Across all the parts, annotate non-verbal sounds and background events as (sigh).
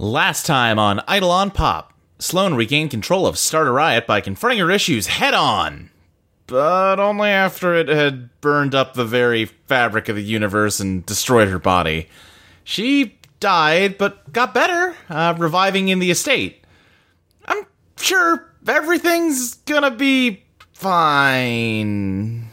Last time on Idle Eidolon Pop, Sloane regained control of Starter Riot by confronting her issues head on. But only after it had burned up the very fabric of the universe and destroyed her body. She died, but got better, uh, reviving in the estate. I'm sure everything's gonna be fine.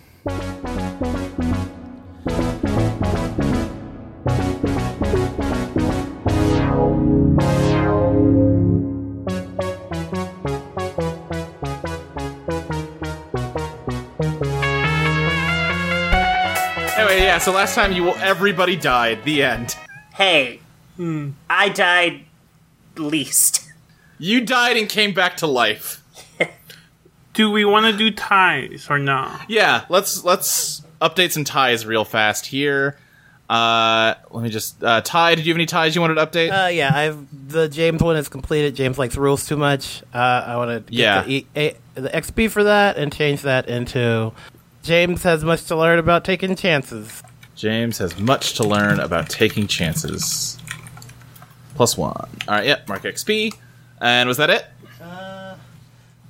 Yeah, so last time you will everybody died. The end. Hey, I died least. You died and came back to life. (laughs) Do we want to do ties or not? Yeah, let's let's update some ties real fast here. Uh, let me just uh, Ty. Did you have any ties you wanted to update? Uh, yeah, I've the James one is completed. James likes rules too much. Uh, I want to get Yeah. the, e- a, the XP for that and change that into James has much to learn about taking chances. James has much to learn about taking chances. Plus one. All right, yep. Mark XP. And was that it?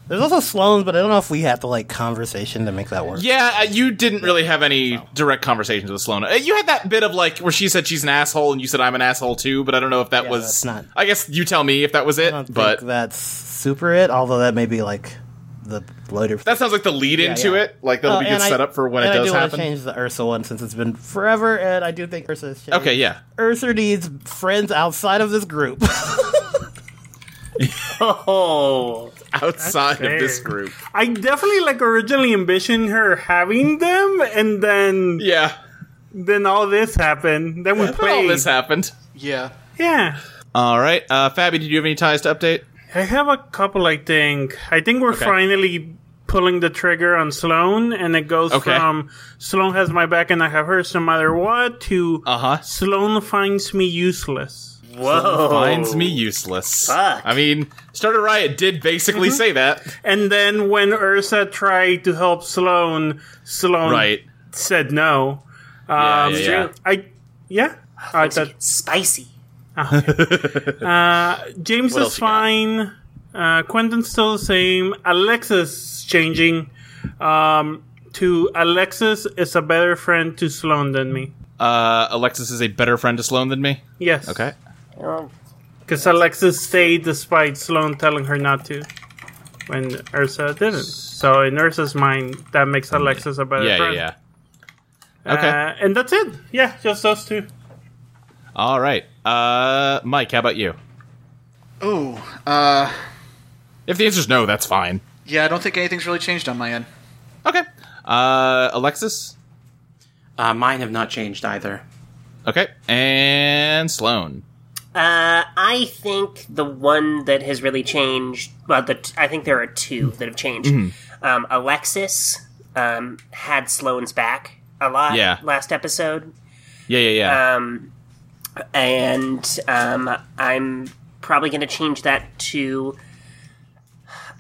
There's also Sloan's, but I don't know if we have to like conversation to make that work. Yeah, uh, you didn't really have any direct conversations with Sloan. Uh, You had that bit of like where she said she's an asshole and you said I'm an asshole too, but I don't know if that Yeah, was. that's not- I guess you tell me if that was I it. don't But think that's super it. Although that may be like the later. that sounds like the lead Yeah, into yeah. it. Like that'll Oh, be good and I- setup for when and it I does do wanna happen. change the Ursa one since it's been forever, and I do think Ursa. Changed. Okay, yeah. Ursa needs friends outside of this group. (laughs) Oh, Outside of this group. I definitely like originally envisioned her having them, and then Yeah. then all this happened. Then we played. All this happened. Yeah. yeah, All right. Uh, Fabi, did you have any ties to update? I have a couple. I think. I think we're Okay. finally pulling the trigger on Sloan, and it goes Okay. from Sloan has my back and I have hers no matter what to Uh huh. Sloan finds me useless. whoa! Finds me useless. Fuck. I mean, Starter Riot did basically say that. And then when Ursa tried to help Sloan, Sloan Right. said no. Yeah, Um, yeah, yeah. I yeah. I thought It's spicy. (laughs) James What else is fine. Uh, Quentin's still the same. Alexis changing um, to Alexis is a better friend to Sloan than me. Uh, Alexis is a better friend to Sloan than me. Yes. Okay. Because Alexis stayed despite Sloan telling her not to when Ursa didn't. So in Ursa's mind, that makes Alexis a better Yeah, yeah, friend. yeah. Okay. Uh, and that's it. Yeah, just those two. All right. Uh, Mike, how about you? Ooh. Uh. If the answer's no, that's fine. Yeah, I don't think anything's really changed on my end. Okay. Uh, Alexis. Uh, mine have not changed either. Okay. And Sloan. Uh, I think the one that has really changed. Well, the t- I think there are two that have changed. Mm-hmm. Um, Alexis um, had Sloane's back a lot Yeah. last episode, Yeah, yeah, yeah. um, and um, I'm probably going to change that to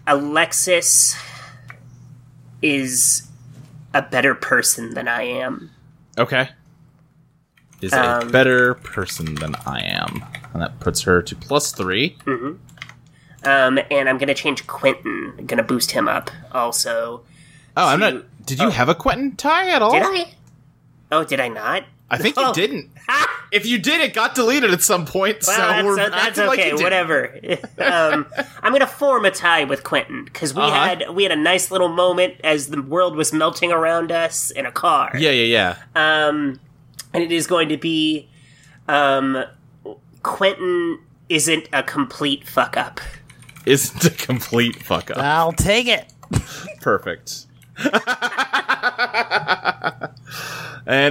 Alexis is a better person than I am. okay. Is a um, better person than I am, and that puts her to plus three. Um, and I'm going to change Quentin. I'm going to boost him up also. Oh, I'm not. Did you have a Quentin tie at all? Did I? Oh, did I not? I think you (laughs) Oh. didn't. (laughs) if you did, it got deleted at some point. Well, so that's, we're that's acting like okay. you did. whatever. (laughs) um, I'm gonna form a tie with Quentin because we Uh-huh. had we had a nice little moment as the world was melting around us in a car. Yeah, yeah, yeah. Um, and it is going to be, um, Quentin isn't a complete fuck up. Isn't a complete fuck up. I'll take it. (laughs) Perfect. (laughs) and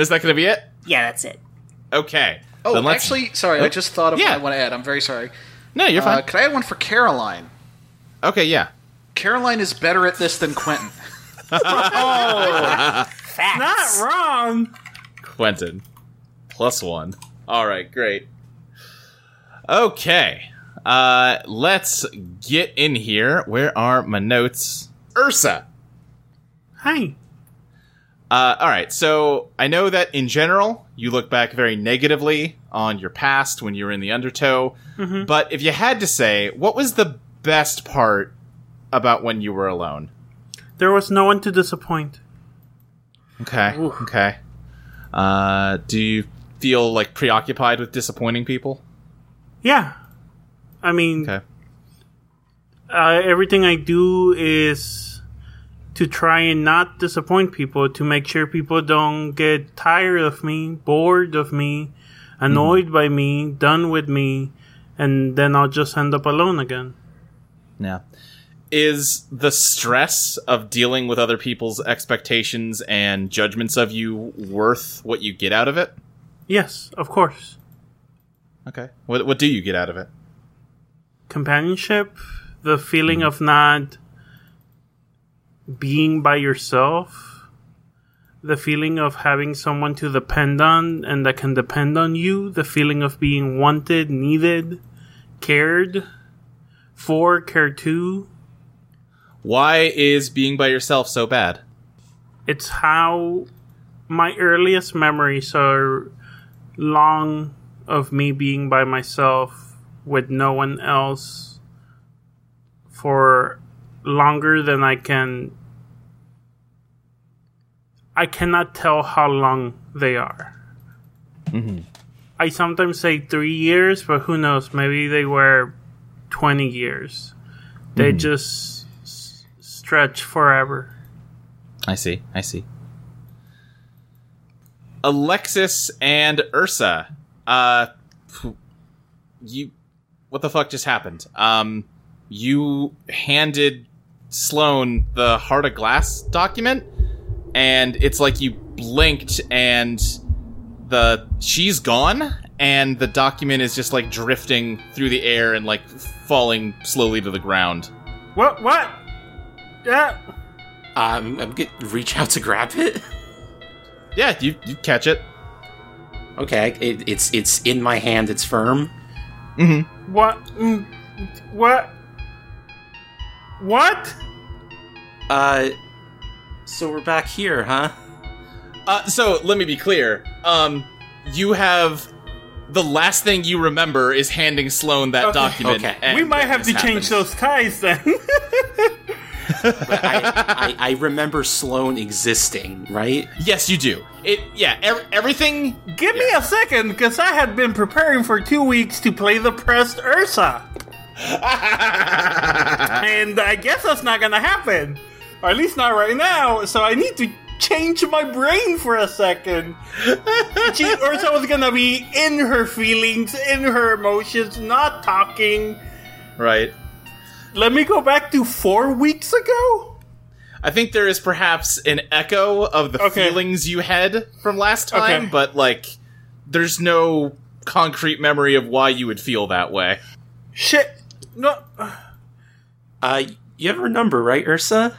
is that going to be it? Yeah, that's it. Okay. Oh, Then let's- actually, sorry, I just thought of Yeah. what I want to add. I'm very sorry. no, you're Uh, fine. could I add one for Caroline? okay, yeah. Caroline is better at this than Quentin. (laughs) oh, (laughs) Facts. Not wrong. Quentin. Plus one. All right, great. Okay. Uh, let's get in here. Where are my notes? Ursa. Hi. Uh, all right, so I know that in general you look back very negatively on your past when you were in the Undertow, but if you had to say, what was the best part about when you were alone? There was no one to disappoint. Okay, okay. Uh, do you feel like preoccupied with disappointing people? Yeah. I mean, Okay. uh, everything I do is to try and not disappoint people, to make sure people don't get tired of me, bored of me, annoyed by me, done with me, and then I'll just end up alone again. Yeah. Is the stress of dealing with other people's expectations and judgments of you worth what you get out of it? Yes, of course. Okay. What what do you get out of it? Companionship, the feeling of not being by yourself, the feeling of having someone to depend on and that can depend on you, the feeling of being wanted, needed, cared for, cared to. Why is being by yourself so bad? It's how my earliest memories are long of me being by myself with no one else for longer than I can. I cannot tell how long they are. I sometimes say three years, but who knows? Maybe they were 20 years. They just s- stretch forever. I see. I see. Alexis and Ursa. Uh you what the fuck just happened? Um you handed Sloane the Heart of Glass document and it's like you blinked and the she's gone and the document is just like drifting through the air and like falling slowly to the ground. What? What? Yeah. Um, I'm get reach out to grab it. Yeah, you you catch it. Okay, it, it's it's in my hand. It's firm. Hmm. What? Mm, what? What? Uh, so we're back here, huh? Uh, so let me be clear. Um, you have the last thing you remember is handing Sloane that Okay. document. Okay. and we might have to this change those ties then. But (laughs) I, I I remember Sloane existing, right? Yes, you do. It. Yeah. ev- everything. Give me a second, because I had been preparing for two weeks to play the pressed Ursa. (laughs) and I guess that's not gonna happen. Or at least not right now, so I need to change my brain for a second. she, Ursa was gonna be in her feelings, in her emotions, not talking. Right. Let me go back to four weeks ago? I think there is perhaps an echo of the Okay. feelings you had from last time, Okay. but like, there's no concrete memory of why you would feel that way. Shit. No. Uh, you have her number, right, Ursa?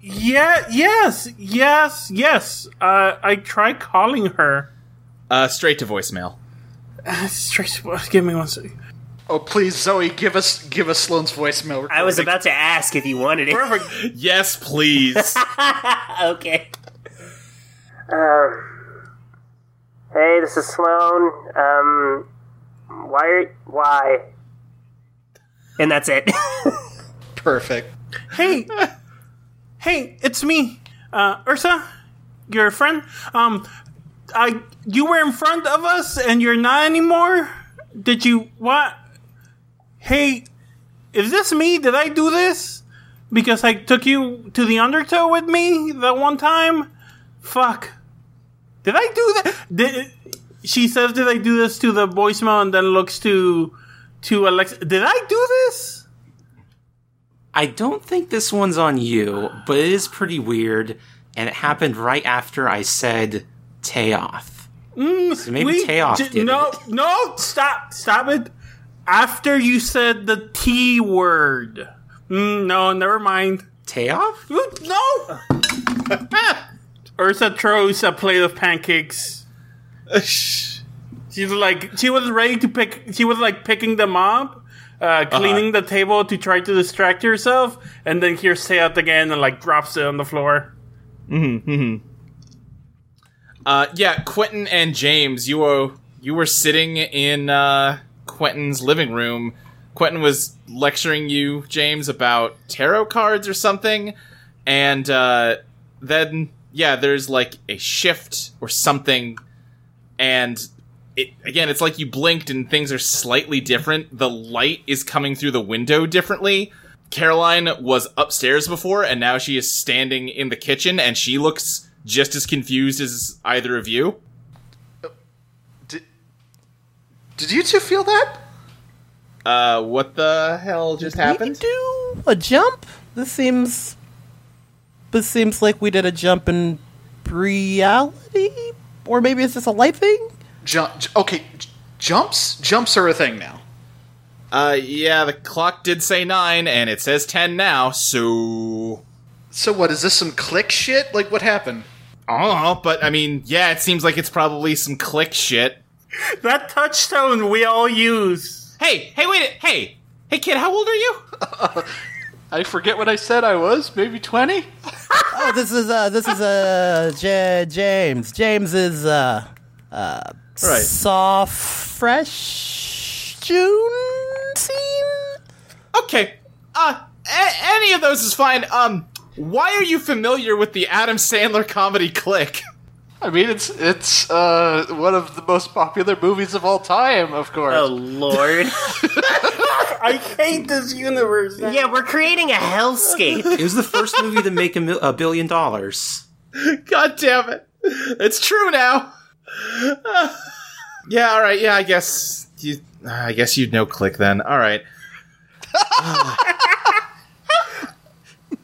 Yeah, yes, yes, yes. Uh, I tried calling her. Uh, straight to voicemail. Straight, give me one second. Oh, please, Zoe, give us give us Sloane's voicemail. I was about to ask if you wanted it. Perfect. (laughs) Yes, please. (laughs) okay. Um. Hey, this is Sloan. Um. Why? Why? And that's it. (laughs) perfect. Hey, hey, it's me, uh, Ursa, your friend. Um, I, you were in front of us, and you're not anymore. Did you what? Hey, is this me? Did I do this? Because I took you to the Undertow with me that one time. Fuck. Did I do that? Did she says? Did I do this to the voicemail and then looks to to Alexis? Did I do this? I don't think this one's on you, but it is pretty weird, and it happened right after I said Teoth. so maybe We Teoth di- did no, it. no, stop, stop it. After you said the T word. Mm, no, never mind. Teoth? Ooh, No! (laughs) Ursa throws a plate of pancakes. (laughs) She's like, she was ready to pick, she was like picking them up, uh, cleaning the table to try to distract yourself, and then hears Teoth again and like drops it on the floor. Uh, yeah, Quentin and James, you were you were sitting in uh, Quentin's living room. Quentin was lecturing you, James, about tarot cards or something, and uh, then yeah, there's like a shift or something, and it again, it's like you blinked and things are slightly different. The light is coming through the window differently. Caroline was upstairs before, and now she is standing in the kitchen, and she looks just as confused as either of you. Did you two feel that? Uh, what the hell just We happened? do a jump. This seems. This seems like we did a jump in reality, or maybe it's just a light thing. Jump. Okay, j- jumps. Jumps are a thing now. Uh, yeah, the clock did say nine, and it says ten now, so. So what is this? Some click shit? Like what happened? I don't know, but I mean, yeah, it seems like it's probably some click shit. That touchstone we all use. Hey, hey, wait, hey, hey, kid, how old are you? (laughs) I forget what I said I was. Maybe twenty. Oh, this is uh, this is uh, J- James. James is uh, uh, Right. soft, fresh June scene. Okay, uh, a- any of those is fine. Um, why are you familiar with the Adam Sandler comedy Click? I mean, it's it's uh, one of the most popular movies of all time, of course. Oh lord. (laughs) I hate this universe. yeah, we're creating a hellscape. It was the first movie to make a, mil- a billion dollars. God damn it. It's true now. (laughs) yeah, all right. Yeah, I guess you I guess you'd know click then. All right.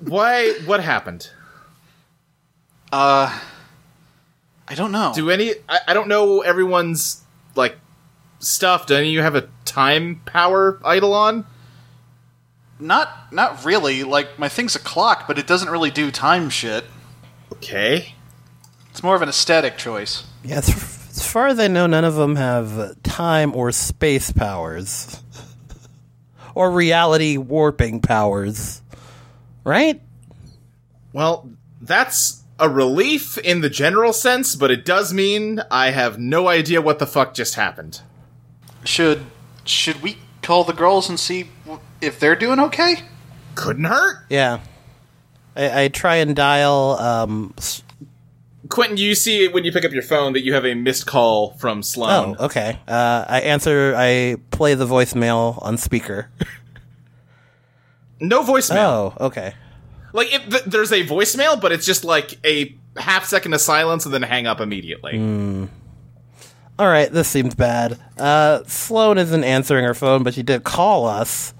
Why what happened? Uh, I don't know. Do any I, I don't know everyone's like stuff. Do any of you have a time power idol on? not not really. Like my thing's a clock, but it doesn't really do time shit. Okay. It's more of an aesthetic choice. Yeah, as, as far as I know, none of them have uh, time or space powers, or reality warping powers, right? Well, that's a relief in the general sense, but it does mean I have no idea what the fuck just happened. Should should we call the girls and see if they're doing okay? Couldn't hurt. Yeah. I, I try and dial. Um, s- Quentin, do you see when you pick up your phone that you have a missed call from Sloan. oh, okay. Uh, I answer. I play the voicemail on speaker. No voicemail. Oh, okay. Like it, th- there's a voicemail, but it's just like a half second of silence and then hang up immediately. All right, this seems bad. Uh, Sloan isn't answering her phone, but she did call us,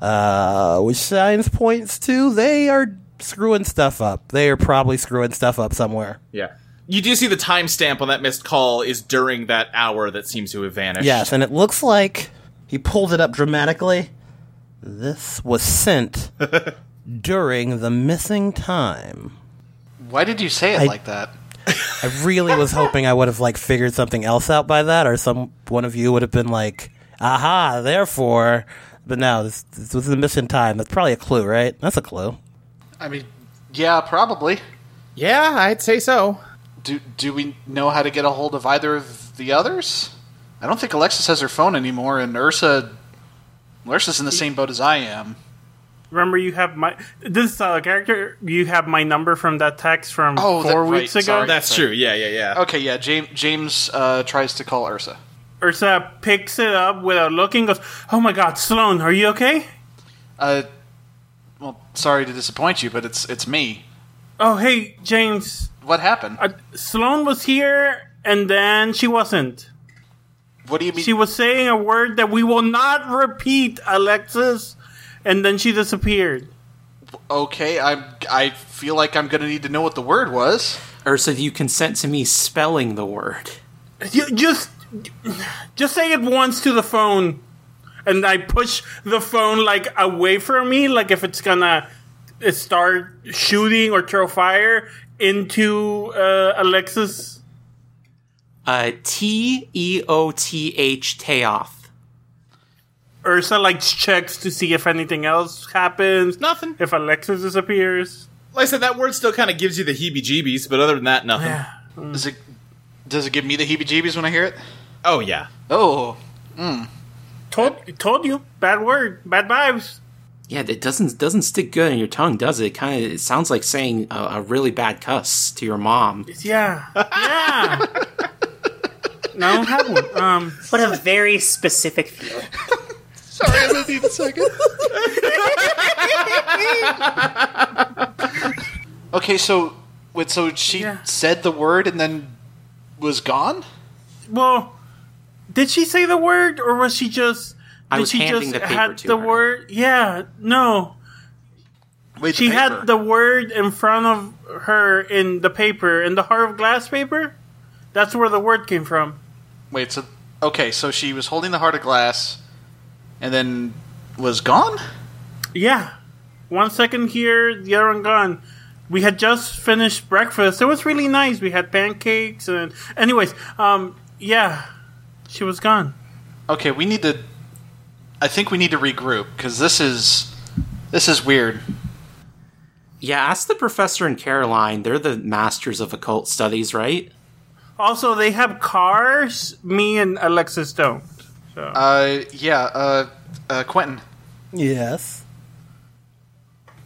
uh, which signs points to they are screwing stuff up. They are probably screwing stuff up somewhere. Yeah. You do see the timestamp on that missed call is during that hour that seems to have vanished. Yes, and it looks like he pulled it up dramatically. This was sent (laughs) during the missing time. Why did you say it I- like that? I really was hoping I would have like figured something else out by that, or some one of you would have been like, "Aha!" Therefore, but no, this, this was the missing time. That's probably a clue, right? That's a clue. I mean, yeah, probably. Yeah, I'd say so. Do do we know how to get a hold of either of the others? I don't think Alexis has her phone anymore, and Ursa, Ursa's in the same boat as I am. Remember, you have my this uh, character. You have my number from that text from Oh, four that- weeks right, ago. sorry. That's true. Yeah, yeah, yeah. Okay, yeah. James James uh, tries to call Ursa. Ursa picks it up without looking. Goes, "Oh my God, Sloan, are you okay?" Uh, well, sorry to disappoint you, but it's it's me. Oh, hey, James. What happened? Uh, Sloan was here, and then she wasn't. what do you mean? She was saying a word that we will not repeat, Alexis, and then she disappeared. okay, I'm. I feel like I'm gonna need to know what the word was. Ursa, do you consent to me spelling the word? You, just, just say it once to the phone, and I push the phone like away from me, like if it's gonna uh, start shooting or throw fire into uh, Alexis. Uh, T E O T H Teoth. Ursa like checks to see if anything else happens. Nothing. If Alexis disappears. Like I said, that word still kind of gives you the heebie-jeebies, but other than that, nothing. Does it does it give me the heebie-jeebies when I hear it? Oh yeah. Oh, Told told you, bad word, bad vibes. Yeah, it doesn't doesn't stick good in your tongue, does it? It kind of it sounds like saying a, a really bad cuss to your mom. Yeah, yeah. (laughs) no, I don't have one. Um, What a very specific feeling. (laughs) sorry, I'm gonna need a second. (laughs) okay, so wait, so she Yeah. said the word and then was gone? well, did she say the word, or was she just? I did was she handing just the paper had to the her. word? Yeah, no. Wait, She paper. had the word in front of her in the paper, in the heart of glass paper. That's where the word came from. Wait, so okay, so she was holding the heart of glass, and then was gone. Yeah. One second here, the other one gone. We had just finished breakfast. It was really nice. We had pancakes and anyways, um yeah. She was gone. Okay, we need to. I think we need to regroup because this is this is weird. Yeah, ask the professor and Caroline. They're the masters of occult studies, right? Also, they have cars. Me and Alexis don't. So Uh, yeah, uh, uh, Quentin. Yes.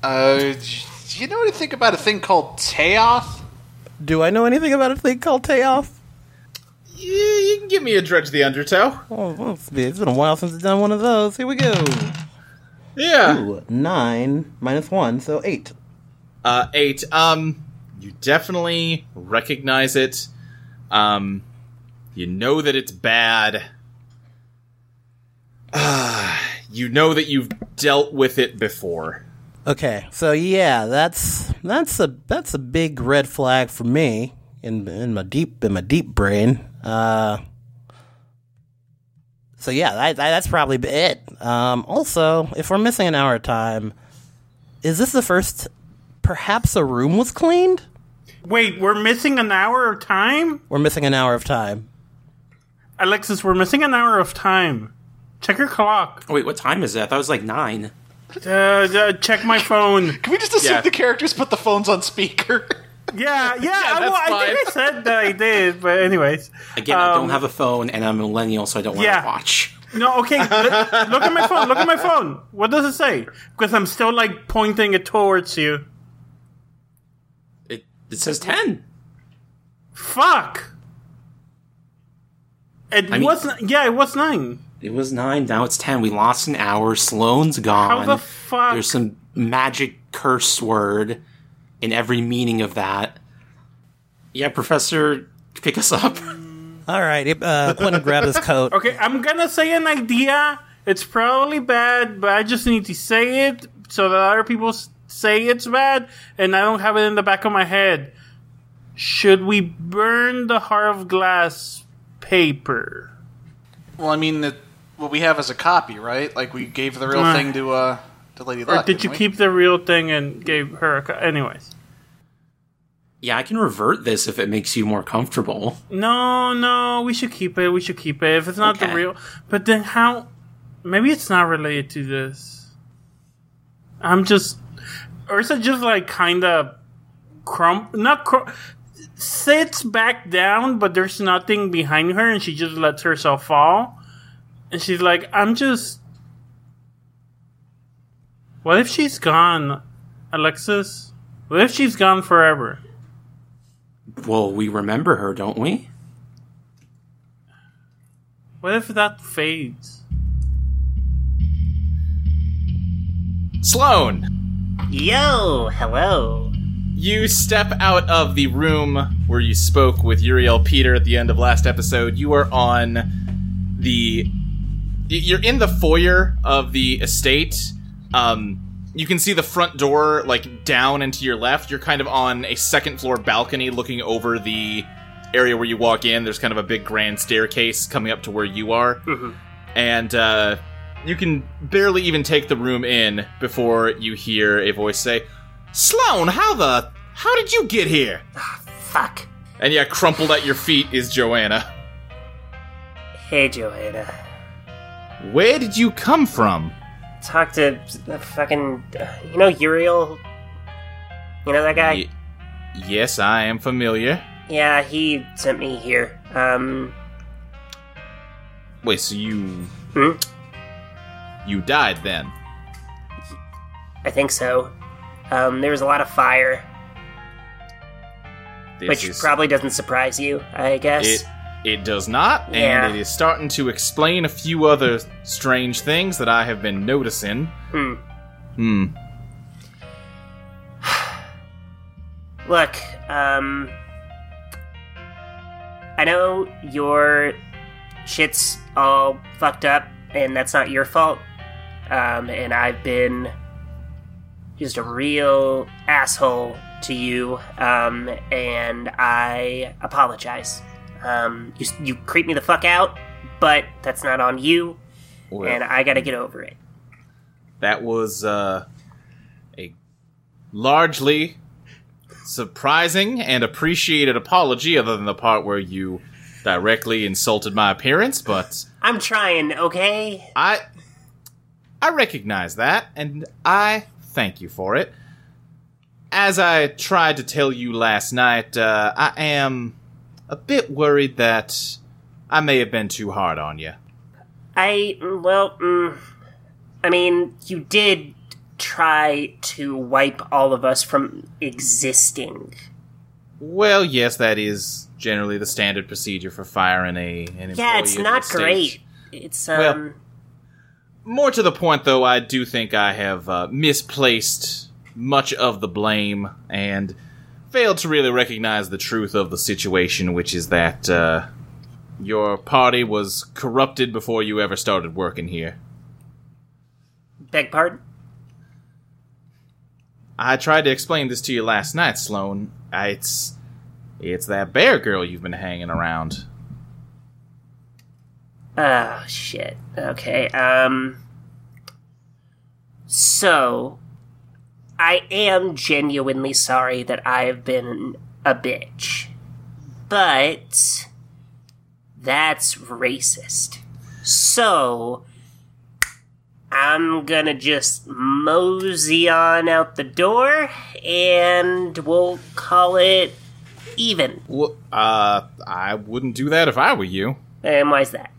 Uh, do you know anything about a thing called Teoth? Do I know anything about a thing called Tayoff? Yeah, you can give me a dredge the undertow. Oh, well, it's been it's been a while since I've done one of those. Here we go. Yeah. Ooh, nine minus one, so eight. Uh, eight. Um, you definitely recognize it. Um, you know that it's bad. Ah, (sighs) you know that you've dealt with it before. Okay, so yeah, that's that's a that's a big red flag for me in in my deep in my deep brain. Uh, so yeah, that, that, that's probably it. Um, also, if we're missing an hour of time, is this the first? Perhaps a room was cleaned. wait, we're missing an hour of time? We're missing an hour of time. Alexis, we're missing an hour of time. Check your clock. Oh, wait, what time is it? I thought it was like nine. Uh, uh, check my phone. (laughs) Can we just assume Yeah. the characters put the phones on speaker? (laughs) (laughs) Yeah, yeah. I, that's well, I think I said that I did, but anyways. Again, I don't Um, have a phone, and I'm a millennial, so I don't want yeah. to watch. No, okay. (laughs) look, look at my phone. Look at my phone. What does it say? Because I'm still like pointing it towards you. It, it says ten. Fuck. It I mean- was yeah, it was nine. It was nine. Now it's ten. We lost an hour. Sloane's gone. How the fuck? There's some magic curse word in every meaning of that. Yeah, Professor, pick us up. (laughs) All right, it uh, Quentin grab his coat. (laughs) Okay, I'm gonna say an idea. It's probably bad, but I just need to say it so that other people say it's bad, and I don't have it in the back of my head. Should we burn the heart of glass paper? well, I mean, the, what we have is a copy, right? Like we gave the real Uh. thing to uh to Lady Or did you we? keep the real thing and gave her a co- anyways? Yeah, I can revert this if it makes you more comfortable. No, no, we should keep it. We should keep it. If it's not the real, but then how? Maybe it's not related to this. I'm just, Ursa just like kind of crump, not crump, sits back down, but there's nothing behind her, and she just lets herself fall. And she's like, I'm just. What if she's gone, Alexis? What if she's gone forever? Well, we remember her, don't we? What if that fades? Sloane, Yo, hello. you step out of the room where you spoke with Uriel Peter at the end of last episode. You are on the. You're in the foyer of the estate. Um, you can see the front door, like down and to your left. You're kind of on a second floor balcony looking over the area where you walk in. There's kind of a big grand staircase coming up to where you are. And uh, you can barely even take the room in before you hear a voice say, Sloane, how the. How did you get here? Fuck. And yeah, crumpled at your feet is Joanna. Hey, Joanna. Where did you come from? Talk to the fucking. You know, Uriel? You know that guy? Y- yes, I am familiar. Yeah, he sent me here. Um, Wait, so you hmm? you died then? I think so. Um, there was a lot of fire, This which is- probably doesn't surprise you, I guess. It it does not, Yeah. and it is starting to explain a few other strange things that I have been noticing. Hmm. Hmm. (sighs) Look, um, I know your shit's all fucked up, and that's not your fault. Um, and I've been just a real asshole to you, um, and I apologize. Um, you, you creep me the fuck out, but that's not on you, Well, and I gotta get over it. that was uh, a largely surprising and appreciated apology, other than the part where you directly insulted my appearance. But I'm trying, okay? I I recognize that, and I thank you for it. As I tried to tell you last night, uh, I am a bit worried that I may have been too hard on you. I well, mm, I mean, you did try to wipe all of us from existing. Well, yes, that is generally the standard procedure for firing a an employee Yeah, it's not great. It's um, Well- More to the point, though, I do think I have uh, misplaced much of the blame and failed to really recognize the truth of the situation, which is that uh, your party was corrupted before you ever started working here. beg pardon. I tried to explain this to you last night, Sloan. I- It's it's that bear girl you've been hanging around. Oh shit. Okay. Um. So, I am genuinely sorry that I have been a bitch, but that's racist. So. I'm gonna just mosey on out the door, and we'll call it even. Well, uh, I wouldn't do that if I were you. And why's that?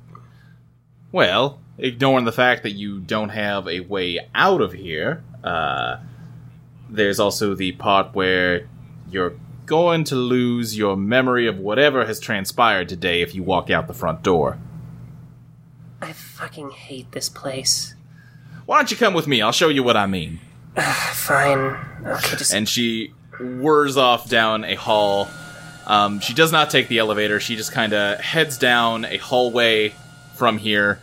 Well, ignoring the fact that you don't have a way out of here, uh, there's also the part where you're going to lose your memory of whatever has transpired today if you walk out the front door. I fucking hate this place. Why don't you come with me? I'll show you what I mean. Fine. Okay, just And she whirs off down a hall. Um, she does not take the elevator. She just kind of heads down a hallway from here,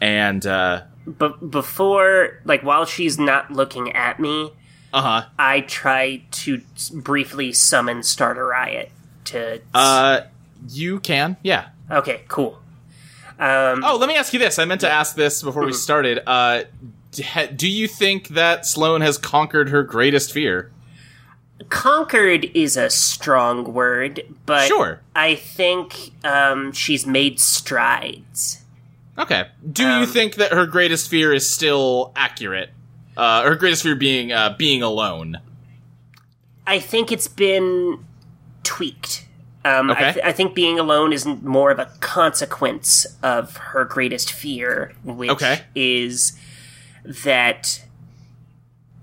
and uh But before, like, while she's not looking at me, huh. I try to briefly summon Starter Riot to. Uh, you can, yeah. okay, cool. Um, Oh, let me ask you this. I meant to ask this before we started. Uh, do you think that Sloane has conquered her greatest fear? conquered is a strong word, but Sure. I think um, she's made strides. Okay. Do Um, you think that her greatest fear is still accurate? Uh, her greatest fear being uh, being alone. I think it's been tweaked. Um, I, Okay. th- I think being alone is more of a consequence of her greatest fear, which Okay. is that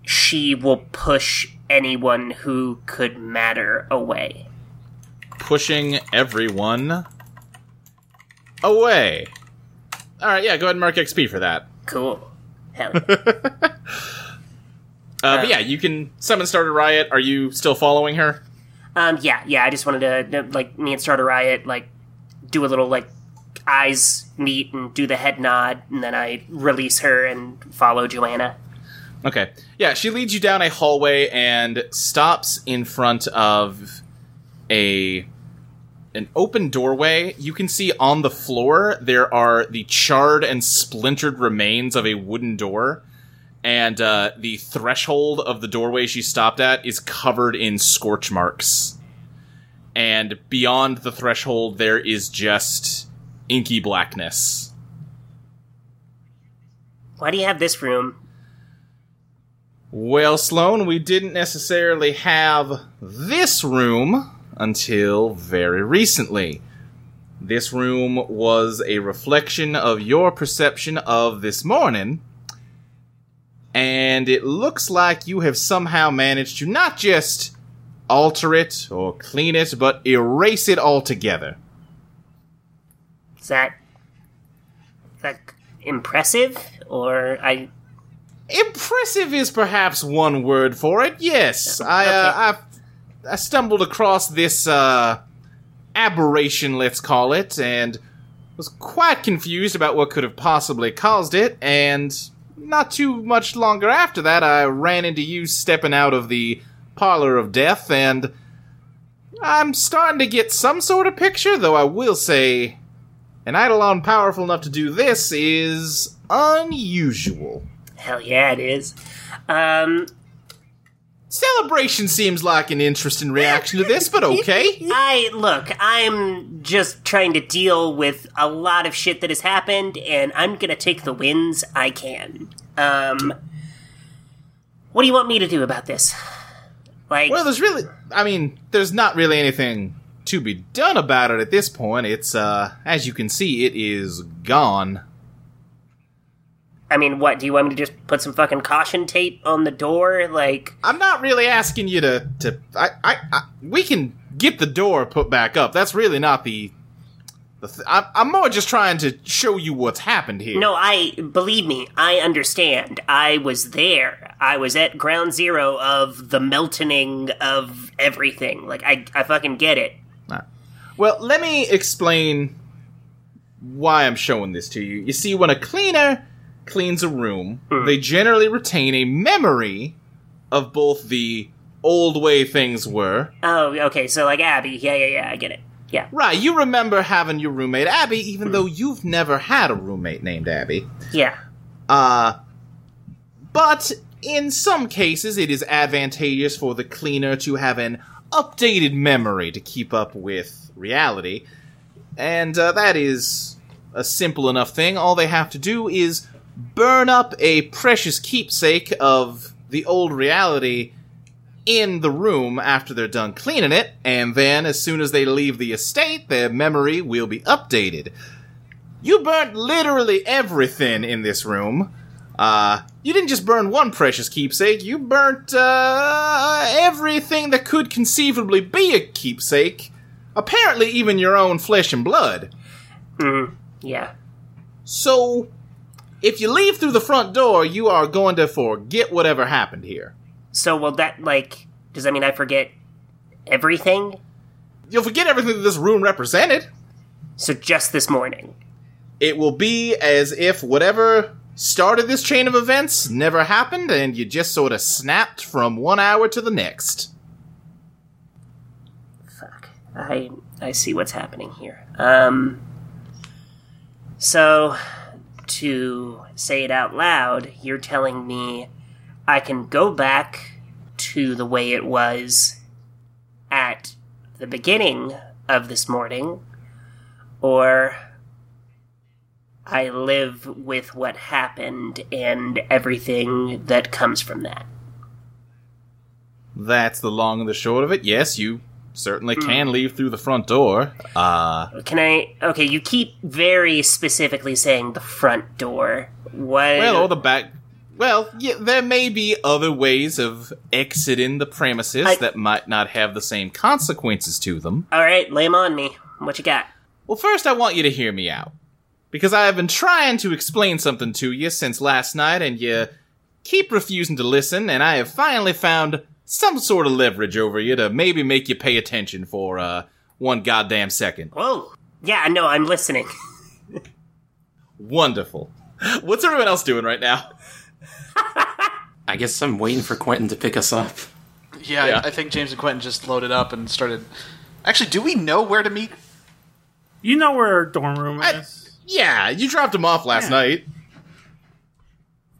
she will push anyone who could matter away. Pushing everyone away. All right, yeah, go ahead and mark XP for that. Cool. Hell (laughs) yeah. Uh, but yeah, you can summon Starter Riot. Are you still following her? um, yeah, yeah. I just wanted to like me and Starter Riot like do a little like eyes meet and do the head nod, and then I release her and follow Joanna. Okay. Yeah, she leads you down a hallway and stops in front of a an open doorway. You can see on the floor there are the charred and splintered remains of a wooden door. And uh, the threshold of the doorway she stopped at is covered in scorch marks. And beyond the threshold, there is just inky blackness. Why do you have this room? Well, Sloan, we didn't necessarily have this room until very recently. This room was a reflection of your perception of this morning, and it looks like you have somehow managed to not just alter it or clean it, but erase it altogether. Is that that impressive? Or I Impressive is perhaps one word for it. Yes, I, uh, I, I stumbled across this uh, aberration, let's call it, and was quite confused about what could have possibly caused it. And not too much longer after that, I ran into you stepping out of the parlor of death, and I'm starting to get some sort of picture. Though I will say, an Eidolon powerful enough to do this is unusual. hell yeah it is. Um Celebration seems like an interesting reaction to this, but okay. (laughs) I look, I'm just trying to deal with a lot of shit that has happened, and I'm gonna take the wins I can. Um, what do you want me to do about this? Like, Well, there's really, I mean, there's not really anything to be done about it at this point. It's, uh, as you can see, it is gone. I mean, what do you want me to just put some fucking caution tape on the door? Like, I'm not really asking you to, to, I, I, I we can get the door put back up. That's really not the, the th- I'm, I'm more just trying to show you what's happened here. no, I believe me, I understand. I was there. I was at ground zero of the melting of everything. Like, I, I fucking get it. Well, let me explain why I'm showing this to you. You see, when a cleaner cleans a room, they generally retain a memory of both the old way things were. Oh, okay. So like Abby, yeah, yeah, yeah. I get it. Yeah, Right, you remember having your roommate Abby, even though you've never had a roommate named Abby. yeah. Uh, but in some cases, it is advantageous for the cleaner to have an updated memory to keep up with reality. And uh, that is a simple enough thing. All they have to do is burn up a precious keepsake of the old reality in the room after they're done cleaning it, and then as soon as they leave the estate, their memory will be updated. You burnt literally everything in this room. Uh, you didn't just burn one precious keepsake, you burnt, uh, everything that could conceivably be a keepsake. Apparently, even your own flesh and blood. Yeah. So, if you leave through the front door, you are going to forget whatever happened here. So will that like does that mean I forget everything? You'll forget everything that this room represented. So just this morning. It will be as if whatever started this chain of events never happened, and you just sort of snapped from one hour to the next. Fuck. I I see what's happening here. Um so to say it out loud, you're telling me I can go back to the way it was at the beginning of this morning or I live with what happened and everything that comes from that. That's the long and the short of it. Yes, you certainly can leave through the front door. Uh, Can I? Okay, you keep very specifically saying the front door. What? well, or the back. Well, yeah, there may be other ways of exiting the premises I- that might not have the same consequences to them. All right, lay 'em on me. What you got? Well, first, I want you to hear me out. Because I have been trying to explain something to you since last night, and you keep refusing to listen, and I have finally found some sort of leverage over you to maybe make you pay attention for, uh, one goddamn second. Whoa. Yeah, no, I'm listening. (laughs) Wonderful. What's everyone else doing right now? I guess I'm waiting for Quentin to pick us up. Yeah, Yeah. I think James and Quentin just loaded up and started. Actually, do we know where to meet? You know where our dorm room I- is. Yeah, you dropped him off last Yeah. night.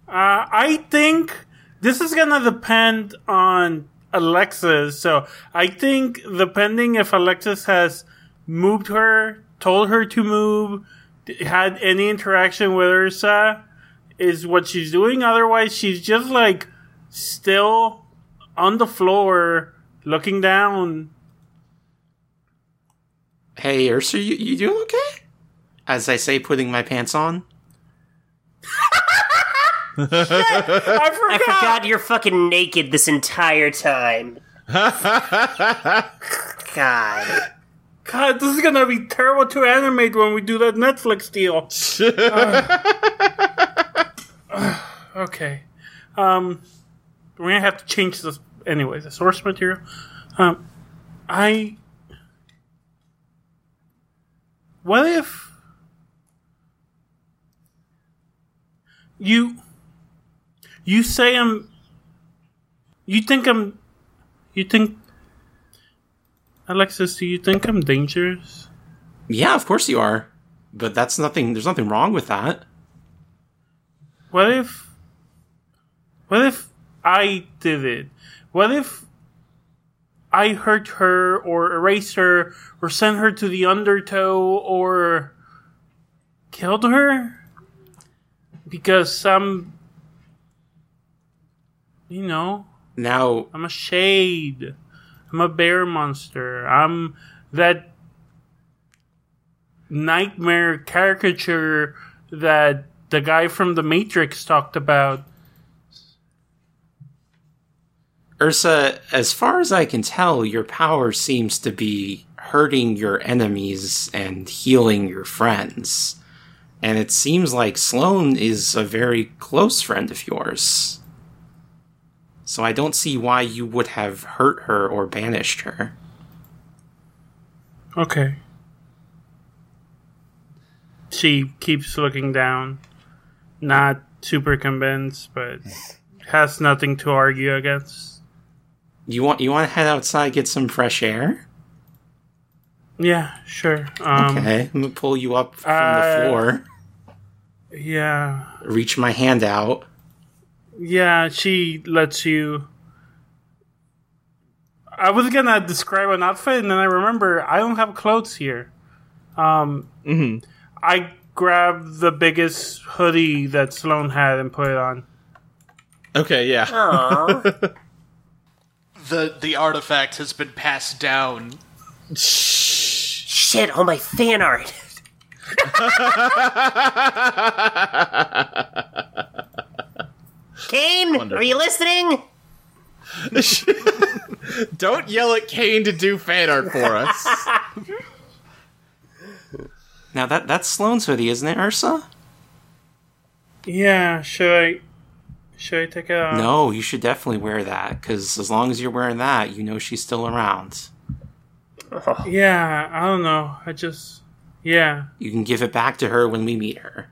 Uh, I think this is gonna depend on Alexis. So I think depending if Alexis has moved her, told her to move, had any interaction with Ursa, is what she's doing. Otherwise, she's just like still on the floor, looking down. Hey, Ursa, you, you doing okay? As I say, putting my pants on. I forgot. I forgot you're fucking naked this entire time. God. God, this is gonna be terrible to animate when we do that Netflix deal. Uh, (laughs) okay. Um, we're gonna have to change this anyway. The source material. Um, I. What if you you say I'm you think I'm you think Alexis, do you think I'm dangerous? Yeah, of course you are. But that's nothing, there's nothing wrong with that. What if what if I did it? What if I hurt her or erased her or sent her to the undertow or killed her? Because I'm you know, Now, I'm a shade. I'm a bear monster. I'm that nightmare caricature that the guy from the Matrix talked about. Ursa, as far as I can tell, your power seems to be hurting your enemies and healing your friends. And it seems like Sloane is a very close friend of yours. So I don't see why you would have hurt her or banished her. Okay. She keeps looking down, not super convinced, but has nothing to argue against. You want you want to head outside get some fresh air? Yeah, sure. Um, Okay, I'm gonna pull you up from uh, the floor. Yeah, Reach my hand out. Yeah, she lets you. I was gonna describe an outfit, and then I remember I don't have clothes here. Um, I grabbed the biggest hoodie that Sloan had and put it on. Okay, yeah. Aw. (laughs) The the artifact has been passed down. Shh shit, all my fan art. (laughs) Kane, are you listening? (laughs) Don't yell at Kane to do fan art for us. Now that that's Sloane's hoodie, isn't it, Ursa? Yeah, should I? Should I take it off? No, you should definitely wear that because as long as you're wearing that, you know she's still around. (sighs) Yeah, I don't know. I just. Yeah, You can give it back to her when we meet her.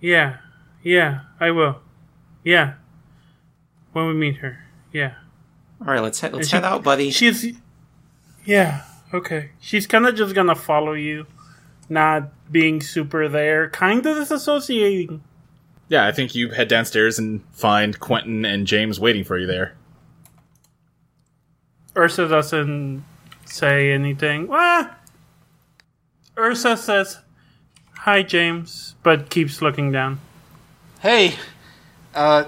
yeah, yeah. I will. Yeah. When we meet her. Yeah. All right, let's head, let's she- head out, buddy. She's, yeah, okay. She's kind of just gonna follow you, not being super there, kind of disassociating. yeah, I think you head downstairs and find Quentin and James waiting for you there. Ursa doesn't say anything. Well, Ursa says, "Hi, James," but keeps looking down. Hey, uh,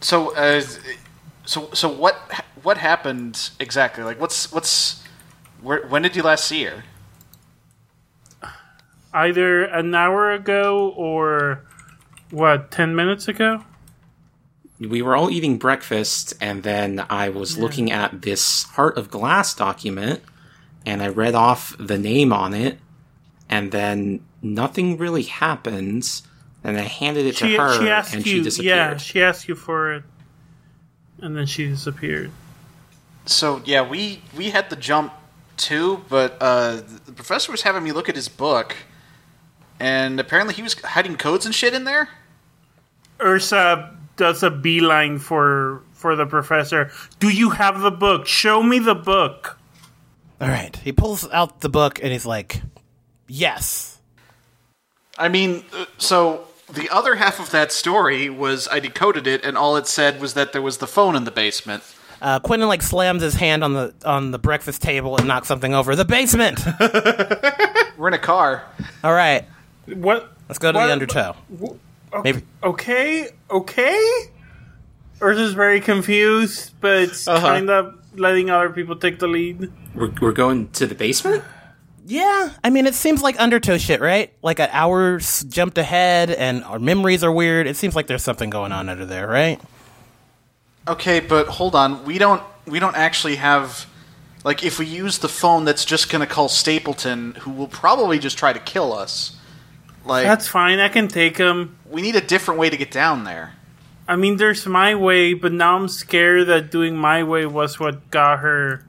so uh, so so what what happened exactly? Like, what's what's where, when did you last see her? Either an hour ago or what, ten minutes ago? we were all eating breakfast, and then I was looking at this Heart of Glass document, and I read off the name on it, and then nothing really happened. And I handed it She to her, she asked and you, she disappeared. yeah, she asked you for it, and then she disappeared. So yeah, we we had the jump too, but uh, the professor was having me look at his book, and apparently he was hiding codes and shit in there. Ursa does a beeline for for the professor. Do you have the book? Show me the book. All right. He pulls out the book and he's like, "Yes." I mean, uh, so the other half of that story was I decoded it, and all it said was that there was the phone in the basement. Uh, Quentin like slams his hand on the on the breakfast table and knocks something over. The basement. (laughs) We're in a car. All right. What? Let's go to What- the undertow. Maybe. Okay, okay. Ursa's very confused, but Uh-huh. kind of letting other people take the lead. We're, we're going to the basement? Yeah, I mean, it seems like Undertow shit, right? Like an hour's jumped ahead, and our memories are weird. It seems like there's something going on under there, right? Okay, but hold on. We don't we don't actually have like if we use the phone that's just going to call Stapleton who will probably just try to kill us. Like That's fine. I can take him. we need a different way to get down there. I mean, there's my way, but now I'm scared that doing my way was what got her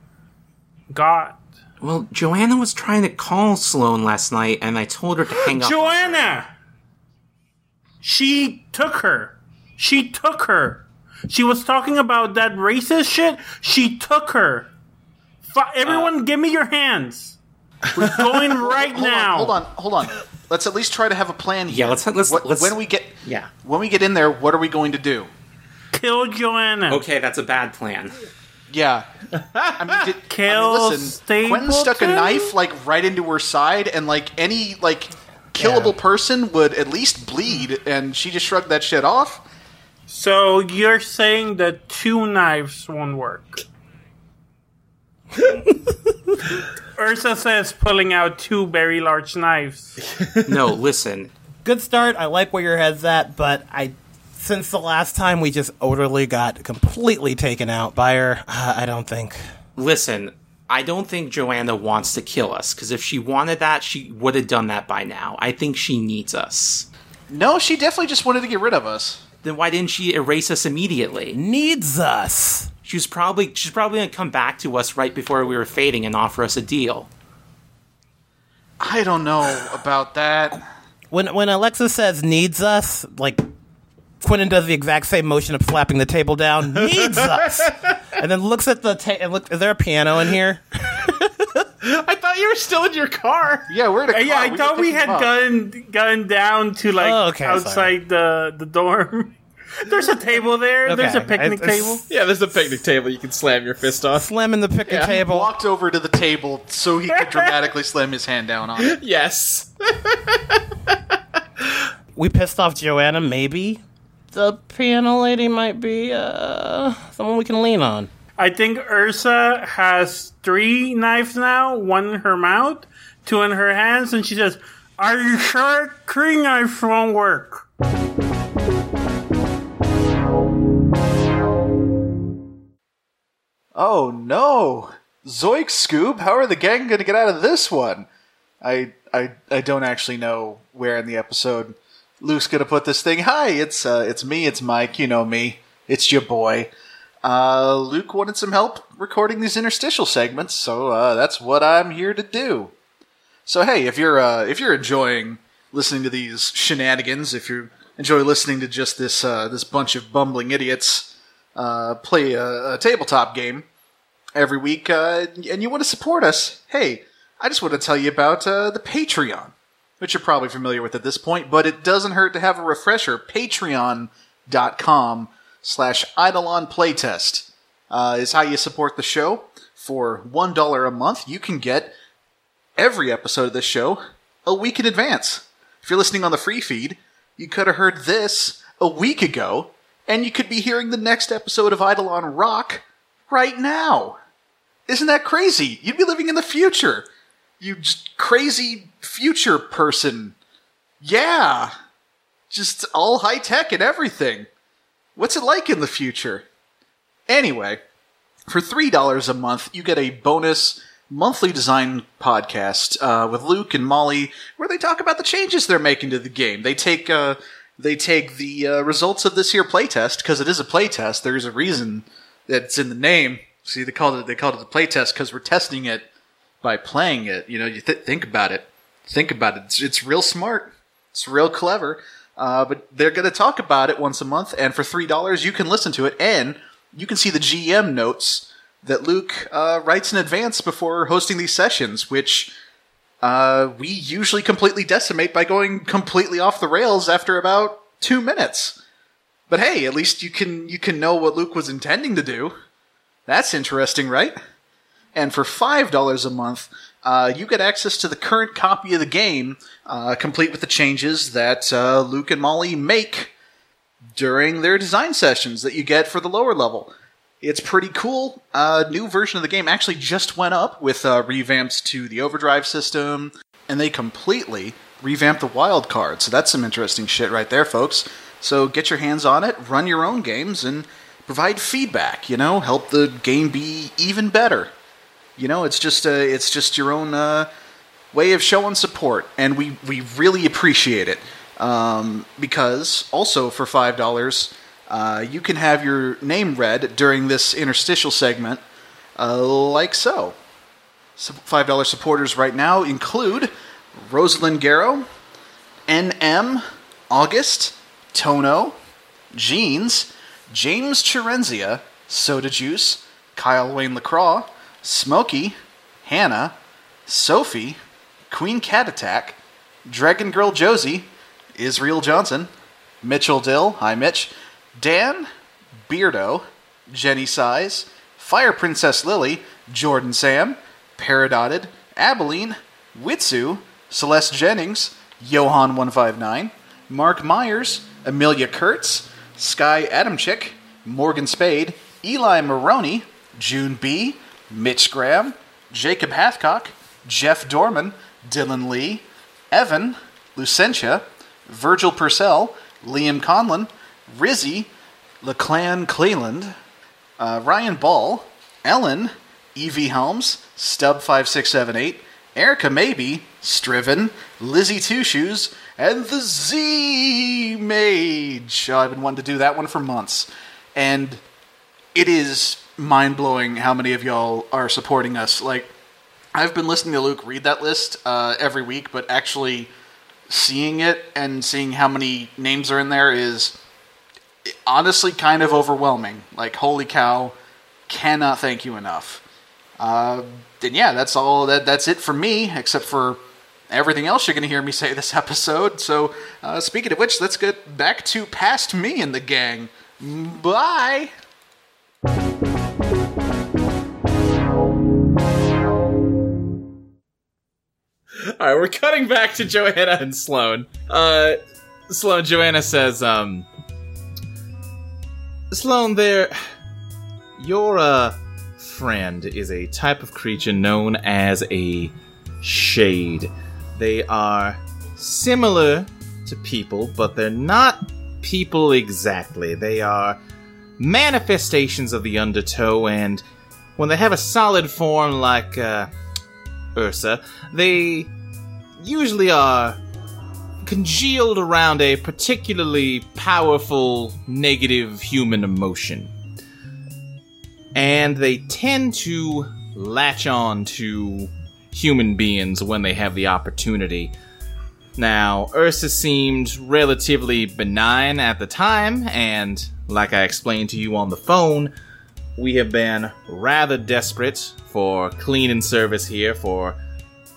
got. Well, Joanna was trying to call Sloane last night, and I told her to hang up. Joanna! She took her. She took her. She was talking about that racist shit. She took her. Fi- everyone, uh, give me your hands. We're (laughs) going right Hold now. on, hold on, hold on. Let's at least try to have a plan here. Yeah, let's- let's- What- let's- when we get Yeah. when we get in there, what are we going to do? Kill Joanna. Okay, that's a bad plan. Yeah. I mean, did, Kill I mean, listen, Quentin stuck a knife like right into her side, and like any like killable person would at least bleed, and she just shrugged that shit off. So you're saying that two knives won't work? (laughs) Ursa says pulling out two very large knives. (laughs) No, listen. Good start. I like where your head's at, but I, since the last time we just utterly got completely taken out by her, uh, I don't think. Listen, I don't think Joanna wants to kill us, because if she wanted that, she would have done that by now. I think she needs us. No, she definitely just wanted to get rid of us. Then why didn't she erase us immediately? Needs us. She was probably she's probably gonna come back to us right before we were fading and offer us a deal. I don't know about that. When when Alexis says needs us, like Quentin does the exact same motion of slapping the table down. (laughs) Needs us, and then looks at the ta- and look. Is there a piano in here? I thought you were still in your car. Yeah, we're in uh, a car. yeah. I were thought we had him up. gotten gotten down to like Oh, okay, outside the the dorm. (laughs) There's a table there. There's a picnic I- table. Yeah, there's a picnic table you can slam your fist on. Slamming the picnic Yeah. table. Walked over to the table so he could dramatically slam his hand down on it. Yes. (laughs) we pissed off Joanna. Maybe the piano lady might be uh, someone we can lean on. I think Ursa has three knives now. One in her mouth, two in her hands, and she says, "Are you sure three knives won't work?" Oh no! Zoinks Scoob, how are the gang gonna get out of this one? I I I don't actually know where in the episode Luke's gonna put this thing. Hi, it's uh it's me, it's Mike, you know me. It's your boy. Uh Luke wanted some help recording these interstitial segments, so uh that's what I'm here to do. So hey, if you're uh if you're enjoying listening to these shenanigans, if you enjoy listening to just this uh this bunch of bumbling idiots uh, play a, a tabletop game every week, uh, and you want to support us, hey, I just want to tell you about uh, the Patreon, which you're probably familiar with at this point, but it doesn't hurt to have a refresher. Patreon.com slash Eidolon Playtest uh, is how you support the show. For $1 a month, you can get every episode of this show a week in advance. If you're listening on the free feed, you could have heard this a week ago, and you could be hearing the next episode of Eidolon Rock right now. Isn't that crazy? You'd be living in the future. You crazy future person. Yeah. Just all high tech and everything. What's it like in the future? Anyway, for $3 a month, you get a bonus monthly design podcast uh, with Luke and Molly, where they talk about the changes they're making to the game. They take uh, they take the uh, results of this here playtest because it is a playtest. There's a reason that it's in the name. See, they called it they called it a playtest because we're testing it by playing it. You know, you th- think about it. Think about it. It's, it's real smart. It's real clever. Uh, but they're going to talk about it once a month, and for three dollars, you can listen to it, and you can see the GM notes that Luke uh, writes in advance before hosting these sessions, which uh, we usually completely decimate by going completely off the rails after about two minutes. But hey, at least you can you can know what Luke was intending to do. That's interesting, right? And for five dollars a month, uh, you get access to the current copy of the game, uh, complete with the changes that uh, Luke and Molly make during their design sessions that you get for the lower level. It's pretty cool. A uh, new version of the game actually just went up with uh, revamps to the overdrive system, and they completely revamped the wild card. So that's some interesting shit right there, folks. So get your hands on it, run your own games, and provide feedback. You know, help the game be even better. You know, it's just uh, it's just your own uh, way of showing support, and we we really appreciate it. Um, because also for five dollars, uh, you can have your name read during this interstitial segment, uh, like so. so. Five dollar supporters right now include Rosalind Garrow, N.M., August, Tono, Jeans, James Chirenzia, Soda Juice, Kyle Wayne LaCroix, Smokey, Hannah, Sophie, Queen Cat Attack, Dragon Girl Josie, Israel Johnson, Mitchell Dill, hi Mitch, Dan, Beardo, Jenny Size, Fire Princess Lily, Jordan Sam, Paradotted, Abilene, Witsu, Celeste Jennings, Johan159, Mark Myers, Amelia Kurtz, Sky Adamchick, Morgan Spade, Eli Maroney, June B., Mitch Graham, Jacob Hathcock, Jeff Dorman, Dylan Lee, Evan, Lucentia, Virgil Purcell, Liam Conlon, Rizzy, Lachlan Cleland, uh, Ryan Ball, Ellen, Evie Helms, Stub5678, Erica Maybe, Striven, Lizzie Two Shoes, and the Z Mage. Oh, I've been wanting to do that one for months. And it is mind blowing how many of y'all are supporting us. Like, I've been listening to Luke read that list uh, every week, but actually seeing it and seeing how many names are in there is honestly kind of overwhelming. Like, holy cow, cannot thank you enough. Uh, then yeah, that's all. That that's it for me, except for everything else you're going to hear me (laughs) say this episode. So, uh, speaking of which, let's get back to past me and the gang. Bye. All right, we're cutting back to Joanna and Sloan. Uh, Sloan, Joanna says, um, Sloan, there, your uh, friend is a type of creature known as a shade. They are similar to people, but they're not people exactly. They are manifestations of the undertow, and when they have a solid form like uh, Ursa, they usually are congealed around a particularly powerful negative human emotion. And they tend to latch on to human beings when they have the opportunity. Now, Ursa seemed relatively benign at the time, and like I explained to you on the phone, we have been rather desperate for cleaning service here for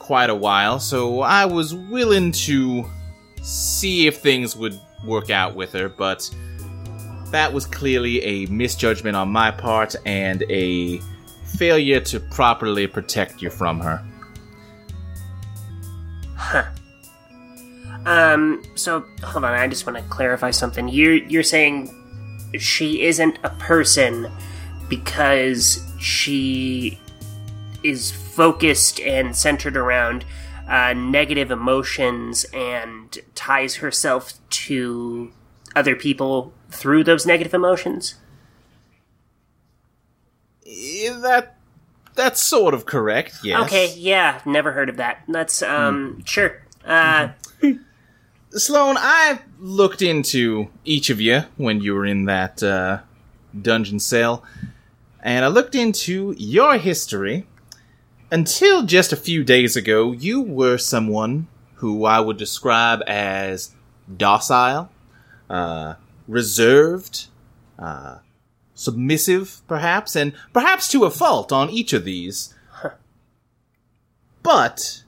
quite a while, so I was willing to see if things would work out with her, but that was clearly a misjudgment on my part and a failure to properly protect you from her. Huh. Um, so hold on, I just want to clarify something. You're you're saying she isn't a person because she is focused and centered around uh, negative emotions and ties herself to other people through those negative emotions. That that's sort of correct. Yes. Okay, yeah, never heard of that. That's um sure. Uh Sloan, I looked into each of you when you were in that uh, dungeon cell, and I looked into your history. Until just a few days ago, you were someone who I would describe as docile, uh, reserved, uh, submissive, perhaps, and perhaps to a fault on each of these. But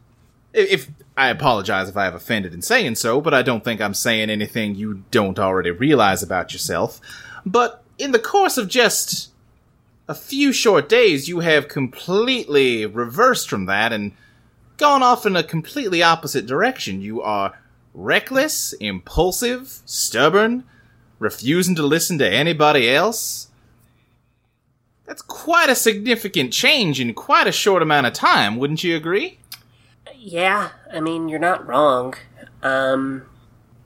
if I apologize if I have offended in saying so, but I don't think I'm saying anything you don't already realize about yourself. But in the course of just a few short days, you have completely reversed from that and gone off in a completely opposite direction. You are reckless, impulsive, stubborn, refusing to listen to anybody else? That's quite a significant change in quite a short amount of time, wouldn't you agree? Yeah, I mean, you're not wrong. Um,